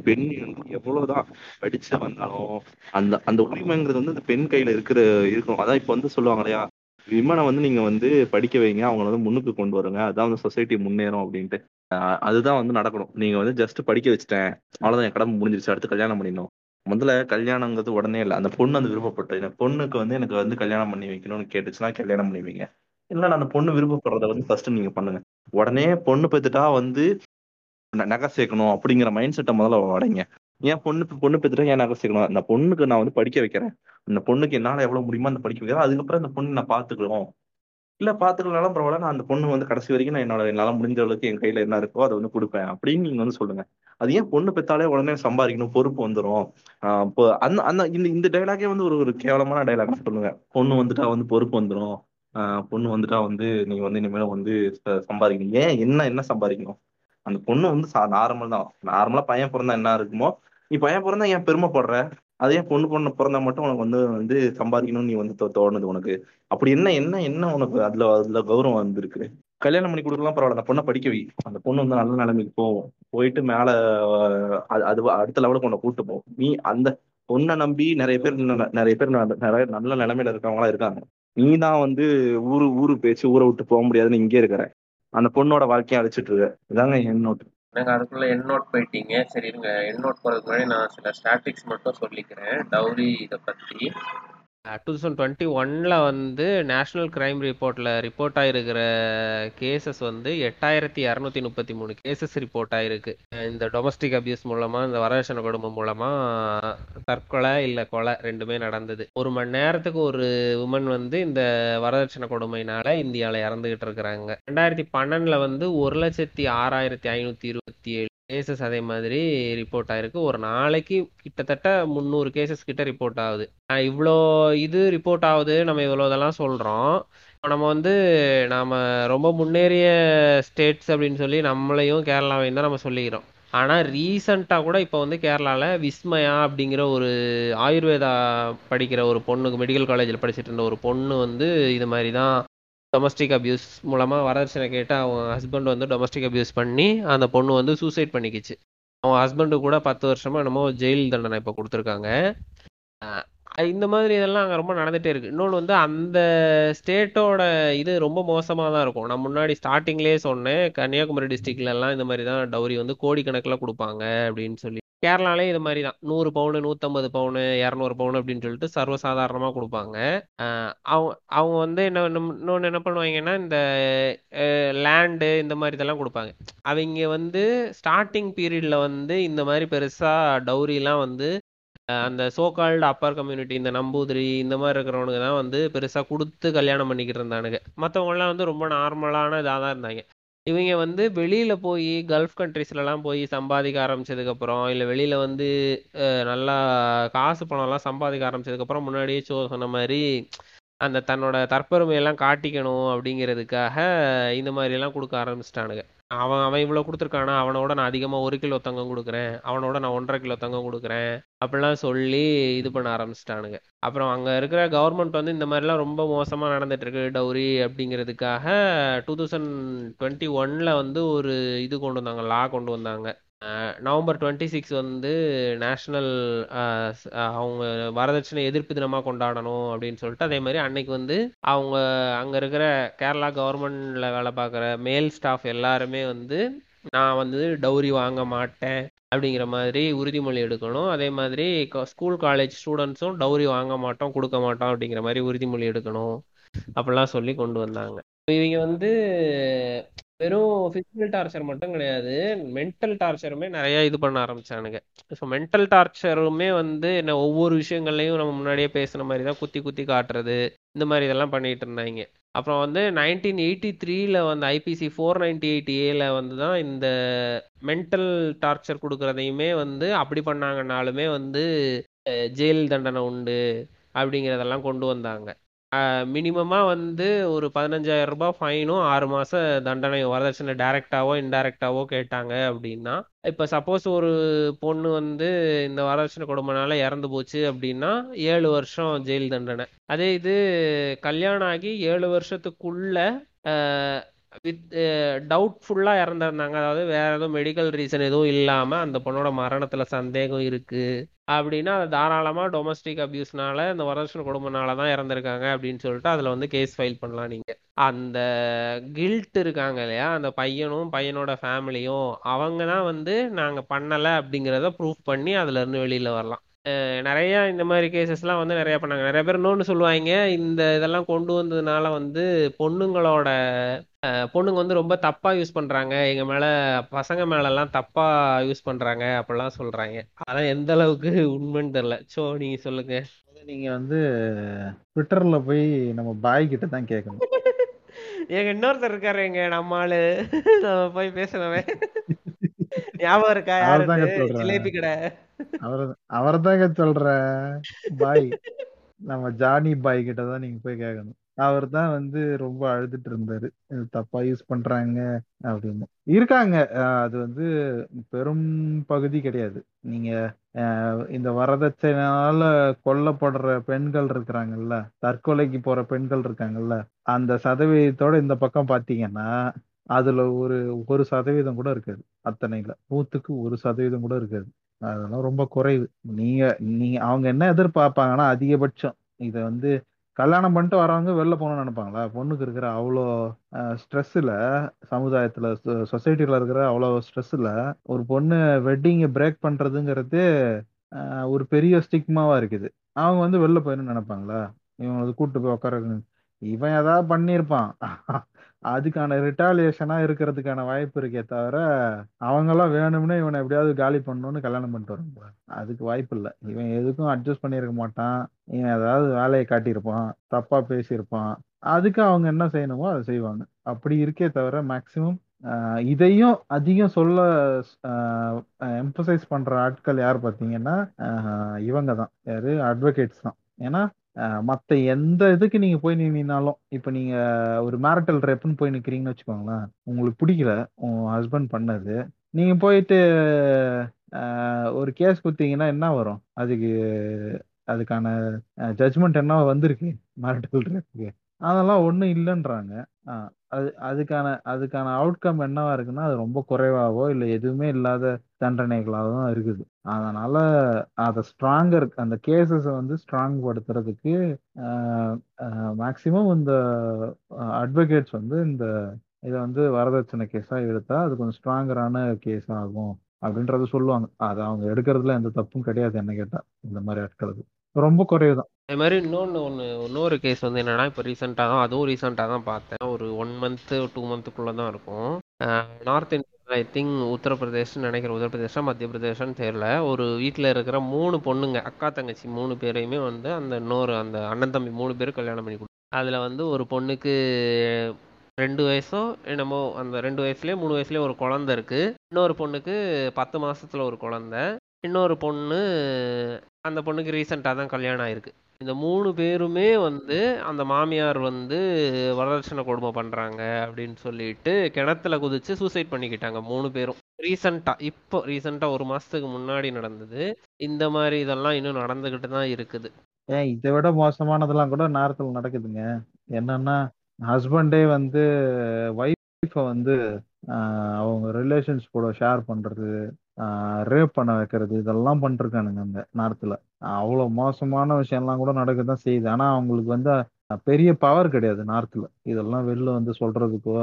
பெண் வந்து எவ்வளவுதான் படிச்சு வந்தாலும் அந்த அந்த உரிமைங்கிறது வந்து அந்த பெண் கையில இருக்கிற இருக்கும் அதான் இப்ப வந்து சொல்லுவாங்க இல்லையா? விமனை வந்து நீங்க வந்து படிக்க வைங்க அவங்கள வந்து முன்னுக்கு கொண்டு வருங்க. அதான் வந்து சொசைட்டி முன்னேறும் அப்படின்ட்டு. அதுதான் வந்து நடக்கணும். நீங்க வந்து ஜஸ்ட் படிக்க வச்சுட்டேன். அவ்வளவுதான் என் கடமை முடிஞ்சிருச்சு. அடுத்து கல்யாணம் பண்ணிடணும். முதல்ல கல்யாணங்கிறது உடனே இல்லை. அந்த பொண்ணு அந்த விருப்பப்பட்டு இந்த பொண்ணுக்கு வந்து எனக்கு வந்து கல்யாணம் பண்ணி வைக்கணும்னு கேட்டுச்சுன்னா கல்யாணம் பண்ணி வைங்க. இல்ல அந்த பொண்ணு விருப்பப்படுறத வந்து ஃபர்ஸ்ட் நீங்க பண்ணுங்க. உடனே பொண்ணு பெத்துட்டா வந்து நகை சேர்க்கணும் அப்படிங்கிற மைண்ட் செட்டை முதல்ல உடைங்க ஏன் பொண்ணு பொண்ணு பெற்றுட்டா ஏன் நகை சேர்க்கணும்? அந்த பொண்ணுக்கு நான் வந்து படிக்க வைக்கிறேன். அந்த பொண்ணுக்கு என்னால எவ்வளவு முடியுமோ அந்த படிக்க வைக்கிறேன். அதுக்கப்புறம் அந்த பொண்ணு நான் பார்த்துக்கிறோம். இல்ல பாத்துக்கலனாலும் பரவாயில்ல. நான் அந்த பொண்ணு வந்து கடைசி வரைக்கும் நான் என்னோட என்னால முடிஞ்ச அளவுக்கு என் கையில என்ன இருக்கோ அதை வந்து கொடுப்பேன் அப்படின்னு நீங்க வந்து சொல்லுங்க. அது ஏன் பொண்ணு பெத்தாலே உடனே சம்பாதிக்கணும் பொறுப்பு வந்துடும் இப்போ அந்த அந்த இந்த இந்த டைலாகே வந்து ஒரு ஒரு கேவலமான டைலாக் சொல்லுங்க. பொண்ணு வந்துட்டா வந்து பொறுப்பு வந்துடும் பொண்ணு வந்துட்டா வந்து நீங்க வந்து இனிமேல வந்து சம்பாதிக்கணும். ஏன் என்ன என்ன சம்பாதிக்கணும்? அந்த பொண்ணு வந்து நார்மல் தான். நார்மலா பையன் பிறந்தா என்ன இருக்குமோ? நீ பையன் பிறந்தா ஏன் பெருமைப்படுற? அதே பொண்ணு பொண்ணு பிறந்தா மட்டும் உனக்கு வந்து வந்து சம்பாதிக்கணும்னு நீ வந்து தோ- தோணுது உனக்கு. அப்படி என்ன என்ன என்ன உனக்கு அதுல அதுல கௌரவம் வந்திருக்கு? கல்யாணம் பண்ணி கொடுக்கலாம் பரவாயில்ல. அந்த பொண்ணை படிக்க வை. அந்த பொண்ணு வந்து நல்ல நிலைமைக்கு போகும். போயிட்டு மேல அது அது அடுத்த லெவலுக்கு உன்னை கூட்டு போவோம் நீ அந்த பொண்ணை நம்பி நிறைய பேர் நிறைய பேர் நிறைய நல்ல நிலைமையில இருக்கவங்களா இருக்காங்க. நீ தான் வந்து ஊரு ஊரு பேச்சு ஊரை விட்டு போக முடியாதுன்னு இங்கே இருக்கிற. அந்த பொண்ணோட வாழ்க்கையை அழிச்சிட்டு இருக்க. இதாங்க என்னோட்டு எனக்கு அதுக்குள்ளே என் நோட் போயிட்டீங்க. சரி இருங்க. என் நோட் போகிறதுக்கு முன்னாடி நான் சில ஸ்டாட்டிக்ஸ் மட்டும் சொல்லிக்கிறேன். டவுரி இதை பற்றி டூ தௌசண்ட் டுவெண்ட்டி ஒன்ல வந்து நேஷனல் கிரைம் ரிப்போர்ட்ல ரிப்போர்ட் ஆயிருக்கிற கேசஸ் வந்து எட்டாயிரத்தி இரநூத்தி முப்பத்தி மூணு கேசஸ் ரிப்போர்ட் ஆயிருக்கு. இந்த டொமஸ்டிக் அபியூஸ் மூலமா இந்த வரதட்சணை குடும்பம் மூலமா தற்கொலை இல்ல கொலை ரெண்டுமே நடந்தது. ஒரு மணி நேரத்துக்கு ஒரு உமன் வந்து இந்த வரதட்சணை கொடுமையினால இந்தியாவில இறந்துகிட்டு இருக்கிறாங்க. ரெண்டாயிரத்தி பன்னெண்டுல வந்து ஒரு லட்சத்தி ஆறாயிரத்தி ஐநூத்தி இருபத்தி ஏழு கேசஸ் அதே மாதிரி ரிப்போர்ட் ஆயிருக்கு. ஒரு நாளைக்கு கிட்டத்தட்ட முந்நூறு கேசஸ் கிட்ட ரிப்போர்ட் ஆகுது. இவ்வளோ இது ரிப்போர்ட் ஆகுது நம்ம இவ்வளோ இதெல்லாம் சொல்கிறோம் இப்போ நம்ம வந்து நாம் ரொம்ப முன்னேறிய ஸ்டேட்ஸ் அப்படின்னு சொல்லி நம்மளையும் கேரளாவையும் தான் நம்ம சொல்லிக்கிறோம். ஆனால் ரீசண்டாக கூட இப்போ வந்து கேரளாவில் விஸ்மயா அப்படிங்கிற ஒரு ஆயுர்வேதா படிக்கிற ஒரு பொண்ணுக்கு மெடிக்கல் காலேஜில் படிச்சுட்டு இருந்த ஒரு பொண்ணு வந்து இது மாதிரி தான் டொமஸ்டிக் அபியூஸ் மூலமாக வரதட்சணை கேட்டு அவன் ஹஸ்பண்ட் வந்து டொமஸ்டிக் அபியூஸ் பண்ணி அந்த பொண்ணு வந்து சூசைட் பண்ணிக்கிச்சு. அவன் ஹஸ்பண்டு கூட பத்து வருஷமா என்னமோ ஜெயில் தண்டனை இப்போ கொடுத்துருக்காங்க. இந்த மாதிரி இதெல்லாம் அங்கே ரொம்ப நடந்துகிட்டே இருக்குது இன்னொன்று வந்து அந்த ஸ்டேட்டோட இது ரொம்ப மோசமாக தான் இருக்கும். நான் முன்னாடி ஸ்டார்டிங்லேயே சொன்னேன் கன்னியாகுமரி டிஸ்ட்ரிக்ட்லலாம் இந்த மாதிரி தான் டவுரி வந்து கோடிக்கணக்கில் கொடுப்பாங்க அப்படின்னு சொல்லி. கேரளாலே இது மாதிரி தான். நூறு பவுனு நூற்றம்பது பவுனு இரநூறு பவுனு அப்படின்னு சொல்லிட்டு சர்வசாதாரணமாக கொடுப்பாங்க. அவங்க அவங்க வந்து என்ன இன்னொன்று என்ன பண்ணுவாங்கன்னா இந்த லேண்டு இந்த மாதிரி இதெல்லாம் கொடுப்பாங்க. அவங்க வந்து ஸ்டார்டிங் பீரியடில் வந்து இந்த மாதிரி பெருசாக டௌரிலாம் வந்து அந்த சோகால்டு அப்பர் கம்யூனிட்டி இந்த நம்பூதிரி இந்த மாதிரி இருக்கிறவனுக்கு தான் வந்து பெருசாக கொடுத்து கல்யாணம் பண்ணிக்கிட்டு இருந்தானுங்க. மற்றவங்கலாம் வந்து ரொம்ப நார்மலான இதாக தான் இருந்தாங்க. இவங்க வந்து வெளியில போய் கல்ஃப் கண்ட்ரீஸ்லலாம் போய் சம்பாதிக்க ஆரம்பிச்சதுக்கப்புறம் இல்லை வெளியில வந்து நல்லா காசு பணம்லாம் சம்பாதிக்க ஆரம்பிச்சதுக்கப்புறம் முன்னாடியே சோ சொன்ன மாதிரி அந்த தன்னோட தற்பெருமையெல்லாம் காட்டிக்கணும் அப்படிங்கிறதுக்காக இந்த மாதிரிலாம் கொடுக்க ஆரம்பிச்சிட்டானுங்க. அவன் அவன் இவ்வளோ கொடுத்துருக்கானா? அவனோட நான் அதிகமாக ஒரு கிலோ தங்கம் கொடுக்குறேன். அவனோட நான் ஒன்றரை கிலோ தங்கம் கொடுக்குறேன். அப்படிலாம் சொல்லி இது பண்ண ஆரம்பிச்சிட்டானுங்க. அப்புறம் அங்கே இருக்கிற கவர்மெண்ட் வந்து இந்த மாதிரிலாம் ரொம்ப மோசமாக நடந்துட்டுருக்கு டவுரி அப்படிங்கிறதுக்காக டூ தௌசண்ட் டுவெண்ட்டி ஒனில் வந்து ஒரு இது கொண்டு வந்தாங்க லா கொண்டு வந்தாங்க. நவம்பர் டுவெண்ட்டி சிக்ஸ் வந்து நேஷ்னல் அவங்க வரதட்சணை எதிர்ப்பு தினமாக கொண்டாடணும் அப்படின்னு சொல்லிட்டு அதே மாதிரி அன்னைக்கு வந்து அவங்க அங்கே இருக்கிற கேரளா கவர்மெண்ட்ல வேலை பார்க்குற மேல் ஸ்டாஃப் எல்லாருமே வந்து நான் வந்து டௌரி வாங்க மாட்டேன் அப்படிங்கிற மாதிரி உறுதிமொழி எடுக்கணும். அதே மாதிரி ஸ்கூல் காலேஜ் ஸ்டூடெண்ட்ஸும் டௌரி வாங்க மாட்டோம் கொடுக்க மாட்டோம் அப்படிங்கிற மாதிரி உறுதிமொழி எடுக்கணும். அப்படிலாம் சொல்லி கொண்டு வந்தாங்க. இவங்க வந்து வெறும் பிசிக்கல் டார்ச்சர் மட்டும் கிடையாது. மென்டல் டார்ச்சருமே நிறைய இது பண்ண ஆரம்பிச்சானுங்க. ஸோ மென்டல் டார்ச்சருமே வந்து என்ன ஒவ்வொரு விஷயங்கள்லையும் நம்ம முன்னாடியே பேசுன மாதிரி தான் குத்தி குத்தி காட்டுறது இந்த மாதிரி இதெல்லாம் பண்ணிட்டு இருந்தாங்க. அப்புறம் வந்து நைன்டீன் எயிட்டி த்ரீல வந்து ஐபிசி ஃபோர் நைன்டி எயிட் ஏல வந்து தான் இந்த மென்டல் டார்ச்சர் கொடுக்கறதையுமே வந்து அப்படி பண்ணாங்கனாலுமே வந்து ஜெயில் தண்டனை உண்டு அப்படிங்கிறதெல்லாம் கொண்டு வந்தாங்க. மினிமமாக வந்து ஒரு பதினஞ்சாயிரம் ரூபாய் ஃபைனும் ஆறு மாத தண்டனை வரதட்சணை டைரக்டாவோ இன்டைரக்டாவோ கேட்டாங்க அப்படின்னா இப்போ சப்போஸ் ஒரு பொண்ணு வந்து இந்த வரதட்சணை கொடுமைனால இறந்து போச்சு அப்படின்னா ஏழு வருஷம் ஜெயில் தண்டனை. அதே இது கல்யாணம் ஆகி ஏழு வருஷத்துக்குள்ள வித் டவுட்ஃபுல்லாக இறந்துருந்தாங்க. அதாவது வேற எதுவும் மெடிக்கல் ரீசன் எதுவும் இல்லாமல் அந்த பொண்ணோட மரணத்தில் சந்தேகம் இருக்குது அப்படின்னா அது தாராளமாக டொமஸ்டிக் அபியூஸ்னால இந்த வரதட்சணை குடும்பனால தான் இறந்துருக்காங்க அப்படின்னு சொல்லிட்டு அதில் வந்து கேஸ் ஃபைல் பண்ணலாம் நீங்கள் அந்த கில்ட் இருக்காங்க இல்லையா? அந்த பையனும் பையனோட ஃபேமிலியும் அவங்க தான் வந்து நாங்கள் பண்ணலை அப்படிங்கிறத ப்ரூஃப் பண்ணி அதுலேருந்து வெளியில் வரலாம். நிறைய இந்த மாதிரி கேசஸ்லாம் வந்து நிறைய பண்ணாங்க. நிறைய பேர் இன்னொன்று சொல்லுவாங்க இந்த இதெல்லாம் கொண்டு வந்ததுனால வந்து பொண்ணுங்களோட பொண்ணுங்க வந்து ரொம்ப தப்பா யூஸ் பண்றாங்க. எங்க மேல பசங்க மேல எல்லாம் தப்பா யூஸ் பண்றாங்க அப்படிலாம் சொல்றாங்க அதான் எந்த அளவுக்கு உண்மைன்னு தெரியல சோ நீங்க சொல்லுங்க. நீங்க வந்து ட்விட்டர்ல போய் நம்ம பாய் கிட்ட தான் கேட்கணும் எங்க இன்னொருத்தர் இருக்காரு எங்க நம்ம ஆளு. நம்ம போய் பேசணுமே. ஞாபகம் இருக்கா? யாரு ஜிலேபி கடை. அவர் அவர் தாங்க சொல்ற பாய். நம்ம ஜானி பாய் கிட்ட தான் நீங்க போய் கேட்கணும் அவர் தான் வந்து ரொம்ப அழுதுட்டு இருந்தாரு. தப்பா யூஸ் பண்றாங்க அப்படின்னு. இருக்காங்க. அது வந்து பெரும் பகுதி கிடையாது. நீங்க இந்த வரதட்சணையால கொல்லப்படுற பெண்கள் இருக்கிறாங்கல்ல தற்கொலைக்கு போற பெண்கள் இருக்காங்கல்ல அந்த சதவீதத்தோட இந்த பக்கம் பாத்தீங்கன்னா அதுல ஒரு ஒரு சதவீதம் கூட இருக்காது. அத்தனைல நூத்துக்கு ஒரு சதவீதம் கூட இருக்காது. அதெல்லாம் ரொம்ப குறைவு. நீங்க நீங்க அவங்க என்ன எதிர்பார்ப்பாங்கன்னா அதிகபட்சம். இதை வந்து கல்யாணம் பண்ணிட்டு வரவங்க வெளில போகணும்னு நினைப்பாங்களா? பொண்ணுக்கு இருக்கிற அவ்வளோ ஸ்ட்ரெஸ்ஸில் சமுதாயத்தில் சொசைட்டியில் இருக்கிற அவ்வளோ ஸ்ட்ரெஸ்ஸில் ஒரு பொண்ணு வெட்டிங்கை பிரேக் பண்ணுறதுங்கிறது ஒரு பெரிய ஸ்டிக்மாவாக இருக்குது. அவங்க வந்து வெளில போயிடணும்னு நினைப்பாங்களா? இவங்க கூப்பிட்டு போய் உட்கார இவன் ஏதாவது பண்ணியிருப்பான். அதுக்கான ரிட்டாலியேஷனா இருக்கிறதுக்கான வாய்ப்பு இருக்கே தவிர அவங்கெல்லாம் வேணும்னே இவனை எப்படியாவது காலி பண்ணணும்னு கல்யாணம் பண்ணிட்டு வரும் அதுக்கு வாய்ப்பு இல்லை. இவன் எதுக்கும் அட்ஜஸ்ட் பண்ணியிருக்க மாட்டான். இவன் ஏதாவது வேலையை காட்டியிருப்பான் தப்பா பேசியிருப்பான். அதுக்கு அவங்க என்ன செய்யணுமோ அதை செய்வாங்க. அப்படி இருக்கே தவிர மேக்சிமம் இதையும் அதிகம் சொல்ல எம்பசைஸ் பண்ற ஆட்கள் யார் பார்த்தீங்கன்னா இவங்க தான். யாரு? அட்வொகேட்ஸ் தான். ஏன்னா மற்ற எந்த இதுக்கு நீங்க போய் நின்னாலும் இப்ப நீங்க ஒரு மேரிட்டல் ரேப்புன்னு போய் நிக்கிறீங்கன்னு வச்சுக்கோங்களேன் உங்களுக்கு பிடிக்கல உங்க ஹஸ்பண்ட் பண்ணது நீங்க போயிட்டு ஒரு கேஸ் கொடுத்தீங்கன்னா என்ன வரும்? அதுக்கு அதுக்கான ஜட்ஜ்மெண்ட் என்ன வந்திருக்கு? மேரிட்டல் ரேப்புக்கு அதெல்லாம் ஒன்றும் இல்லைன்றாங்க. அது அதுக்கான அதுக்கான அவுட்கம் என்னவா இருக்குன்னா அது ரொம்ப குறைவாவோ இல்லை எதுவுமே இல்லாத தண்டனைகளாக தான் இருக்குது. அதனால அதை ஸ்ட்ராங்கர் அந்த கேசஸை வந்து ஸ்ட்ராங் படுத்துறதுக்கு மேக்சிமம் இந்த அட்வொகேட்ஸ் வந்து இந்த இதை வந்து வரதட்சணை கேஸாக எடுத்தா அது கொஞ்சம் ஸ்ட்ராங்கரான கேஸ் ஆகும் அப்படின்றத சொல்லுவாங்க. அது அவங்க எடுக்கிறதுல எந்த தப்பும் கிடையாது என்ன கேட்டா. இந்த மாதிரி ஆட்களுக்கு ரொம்ப குறைவு தான் அது மாதிரி இன்னொன்று ஒன்று இன்னொரு கேஸ் வந்து என்னென்னா இப்போ ரீசெண்டாக தான் அதுவும் ரீசெண்டாக தான் பார்த்தேன். ஒரு ஒன் மந்த்து டூ மந்த்துக்குள்ளே தான் இருக்கும். நார்த் இந்தியா ஐ திங்க் உத்தரப்பிரதேஷ்னு நினைக்கிற உத்தரப்பிரதேசா மத்திய பிரதேசம்னு தெரில ஒரு வீட்டில் இருக்கிற மூணு பொண்ணுங்க அக்கா தங்கச்சி மூணு பேரையுமே வந்து அந்த இன்னொரு அந்த அண்ணன் தம்பி மூணு பேரும் கல்யாணம் பண்ணி கொடு அதில் வந்து ஒரு பொண்ணுக்கு ரெண்டு வயசோ என்னமோ அந்த ரெண்டு வயசுலேயே மூணு வயசுலேயே ஒரு குழந்த இருக்குது இன்னொரு பொண்ணுக்கு பத்து மாதத்தில் ஒரு குழந்த. இன்னொரு பொண்ணு அந்த பொண்ணுக்கு ரீசெண்டாக தான் கல்யாணம் ஆயிருக்கு. இந்த மூணு பேருமே வந்து அந்த மாமியார் வந்து வரதட்சணை கொடுமை பண்றாங்க அப்படின்னு சொல்லிட்டு கிணத்துல குதிச்சு சூசைட் பண்ணிக்கிட்டாங்க மூணு பேரும். ரீசண்டாக இப்போ ரீசண்டாக ஒரு மாசத்துக்கு முன்னாடி நடந்தது. இந்த மாதிரி இதெல்லாம் இன்னும் நடந்துக்கிட்டு தான் இருக்குது. ஏன் இதை விட மோசமானதெல்லாம் கூட நேரத்தில் நடக்குதுங்க. என்னன்னா ஹஸ்பண்டே வந்து ஒய்ஃபை வந்து அவங்க ரிலேஷன்ஸ் கூட ஷேர் பண்றது ரேப் பண்ண வைக்கிறது இதெல்லாம் பண்ணிருக்கானுங்க அந்த நார்த்தில். அவ்வளோ மோசமான விஷயம்லாம் கூட நடக்க தான் செய்யுது. ஆனால் அவங்களுக்கு வந்து பெரிய பவர் கிடையாது நார்த்தில். இதெல்லாம் வெளில வந்து சொல்றதுக்கோ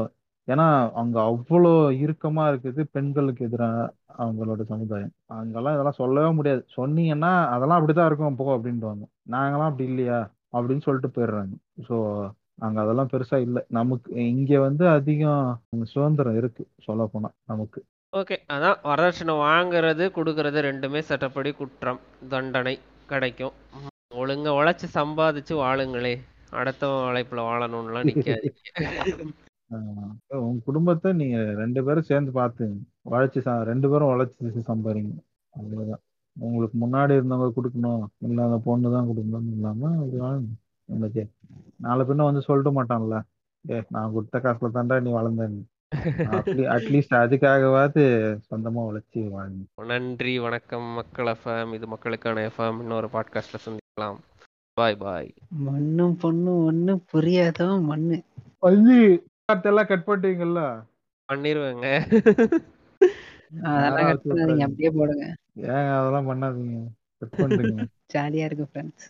ஏன்னா அங்கே அவ்வளோ இறுக்கமா இருக்குது பெண்களுக்கு எதிராக அவங்களோட சமுதாயம். அங்கெல்லாம் இதெல்லாம் சொல்லவே முடியாது. சொன்னீங்கன்னா அதெல்லாம் அப்படிதான் இருக்கும் போ அப்படின்ட்டுவாங்க நாங்களாம் அப்படி இல்லையா? அப்படின்னு சொல்லிட்டு போயிடுறாங்க. ஸோ அங்க அதெல்லாம் பெருசா இல்லை. நமக்கு இங்க வந்து அதிகம் சுதந்திரம் இருக்கு சொல்ல போனா நமக்கு. ஓகே அதான் வரதட்சணை வாங்குறது கொடுக்கறது ரெண்டுமே சட்டப்படி குற்றம் தண்டனை கிடைக்கும். ஒழுங்க ஒழுங்கா உழைச்சு சம்பாதிச்சு வாழுங்களே அடுத்த உழைப்புல வாழணும்லாம் நிக்காதீங்க. ஆஹ் உங்க குடும்பத்தை நீங்க ரெண்டு பேரும் சேர்ந்து பார்த்துங்க உழைச்சி ச- ரெண்டு பேரும் உழைச்சி சம்பாதிங்க அவ்வளவுதான். உங்களுக்கு முன்னாடி இருந்தவங்க கொடுக்கணும் இல்ல அந்த பொண்ணு தான் கொடுக்கணும்னு இல்லாம உங்களுக்கு நாலு பின்ன வந்து சொல்லிட்டு மாட்டான்ல. ஏ நான் கொடுத்த காசுல தாண்டா நீ வளர்ந்தேன்னு. அட்லீஸ்ட் அதுக்காகவாது சொந்தமா உழைச்சி வாழுங்க நன்றி வணக்கம் மக்கள் எஃப்எம் இது மக்களுக்கான எஃப்எம் இன்னொரு பாட்காஸ்ட்ல சந்திக்கலாம். பாய் பாய் மண்ணும் பொண்ணும் ஒண்ணு புரியாதவன் மண்ணு. வந்து எல்லாம் கட் பண்ணிட்டீங்கல்ல? பண்ணிருவேங்க. அதெல்லாம் கட் பண்ணாதீங்க அப்படியே போடுங்க. ஏன் அதெல்லாம் பண்ணாதீங்க. கட் பண்றீங்க ஜாலியா இருக்கு ஃப்ரெண்ட்ஸ்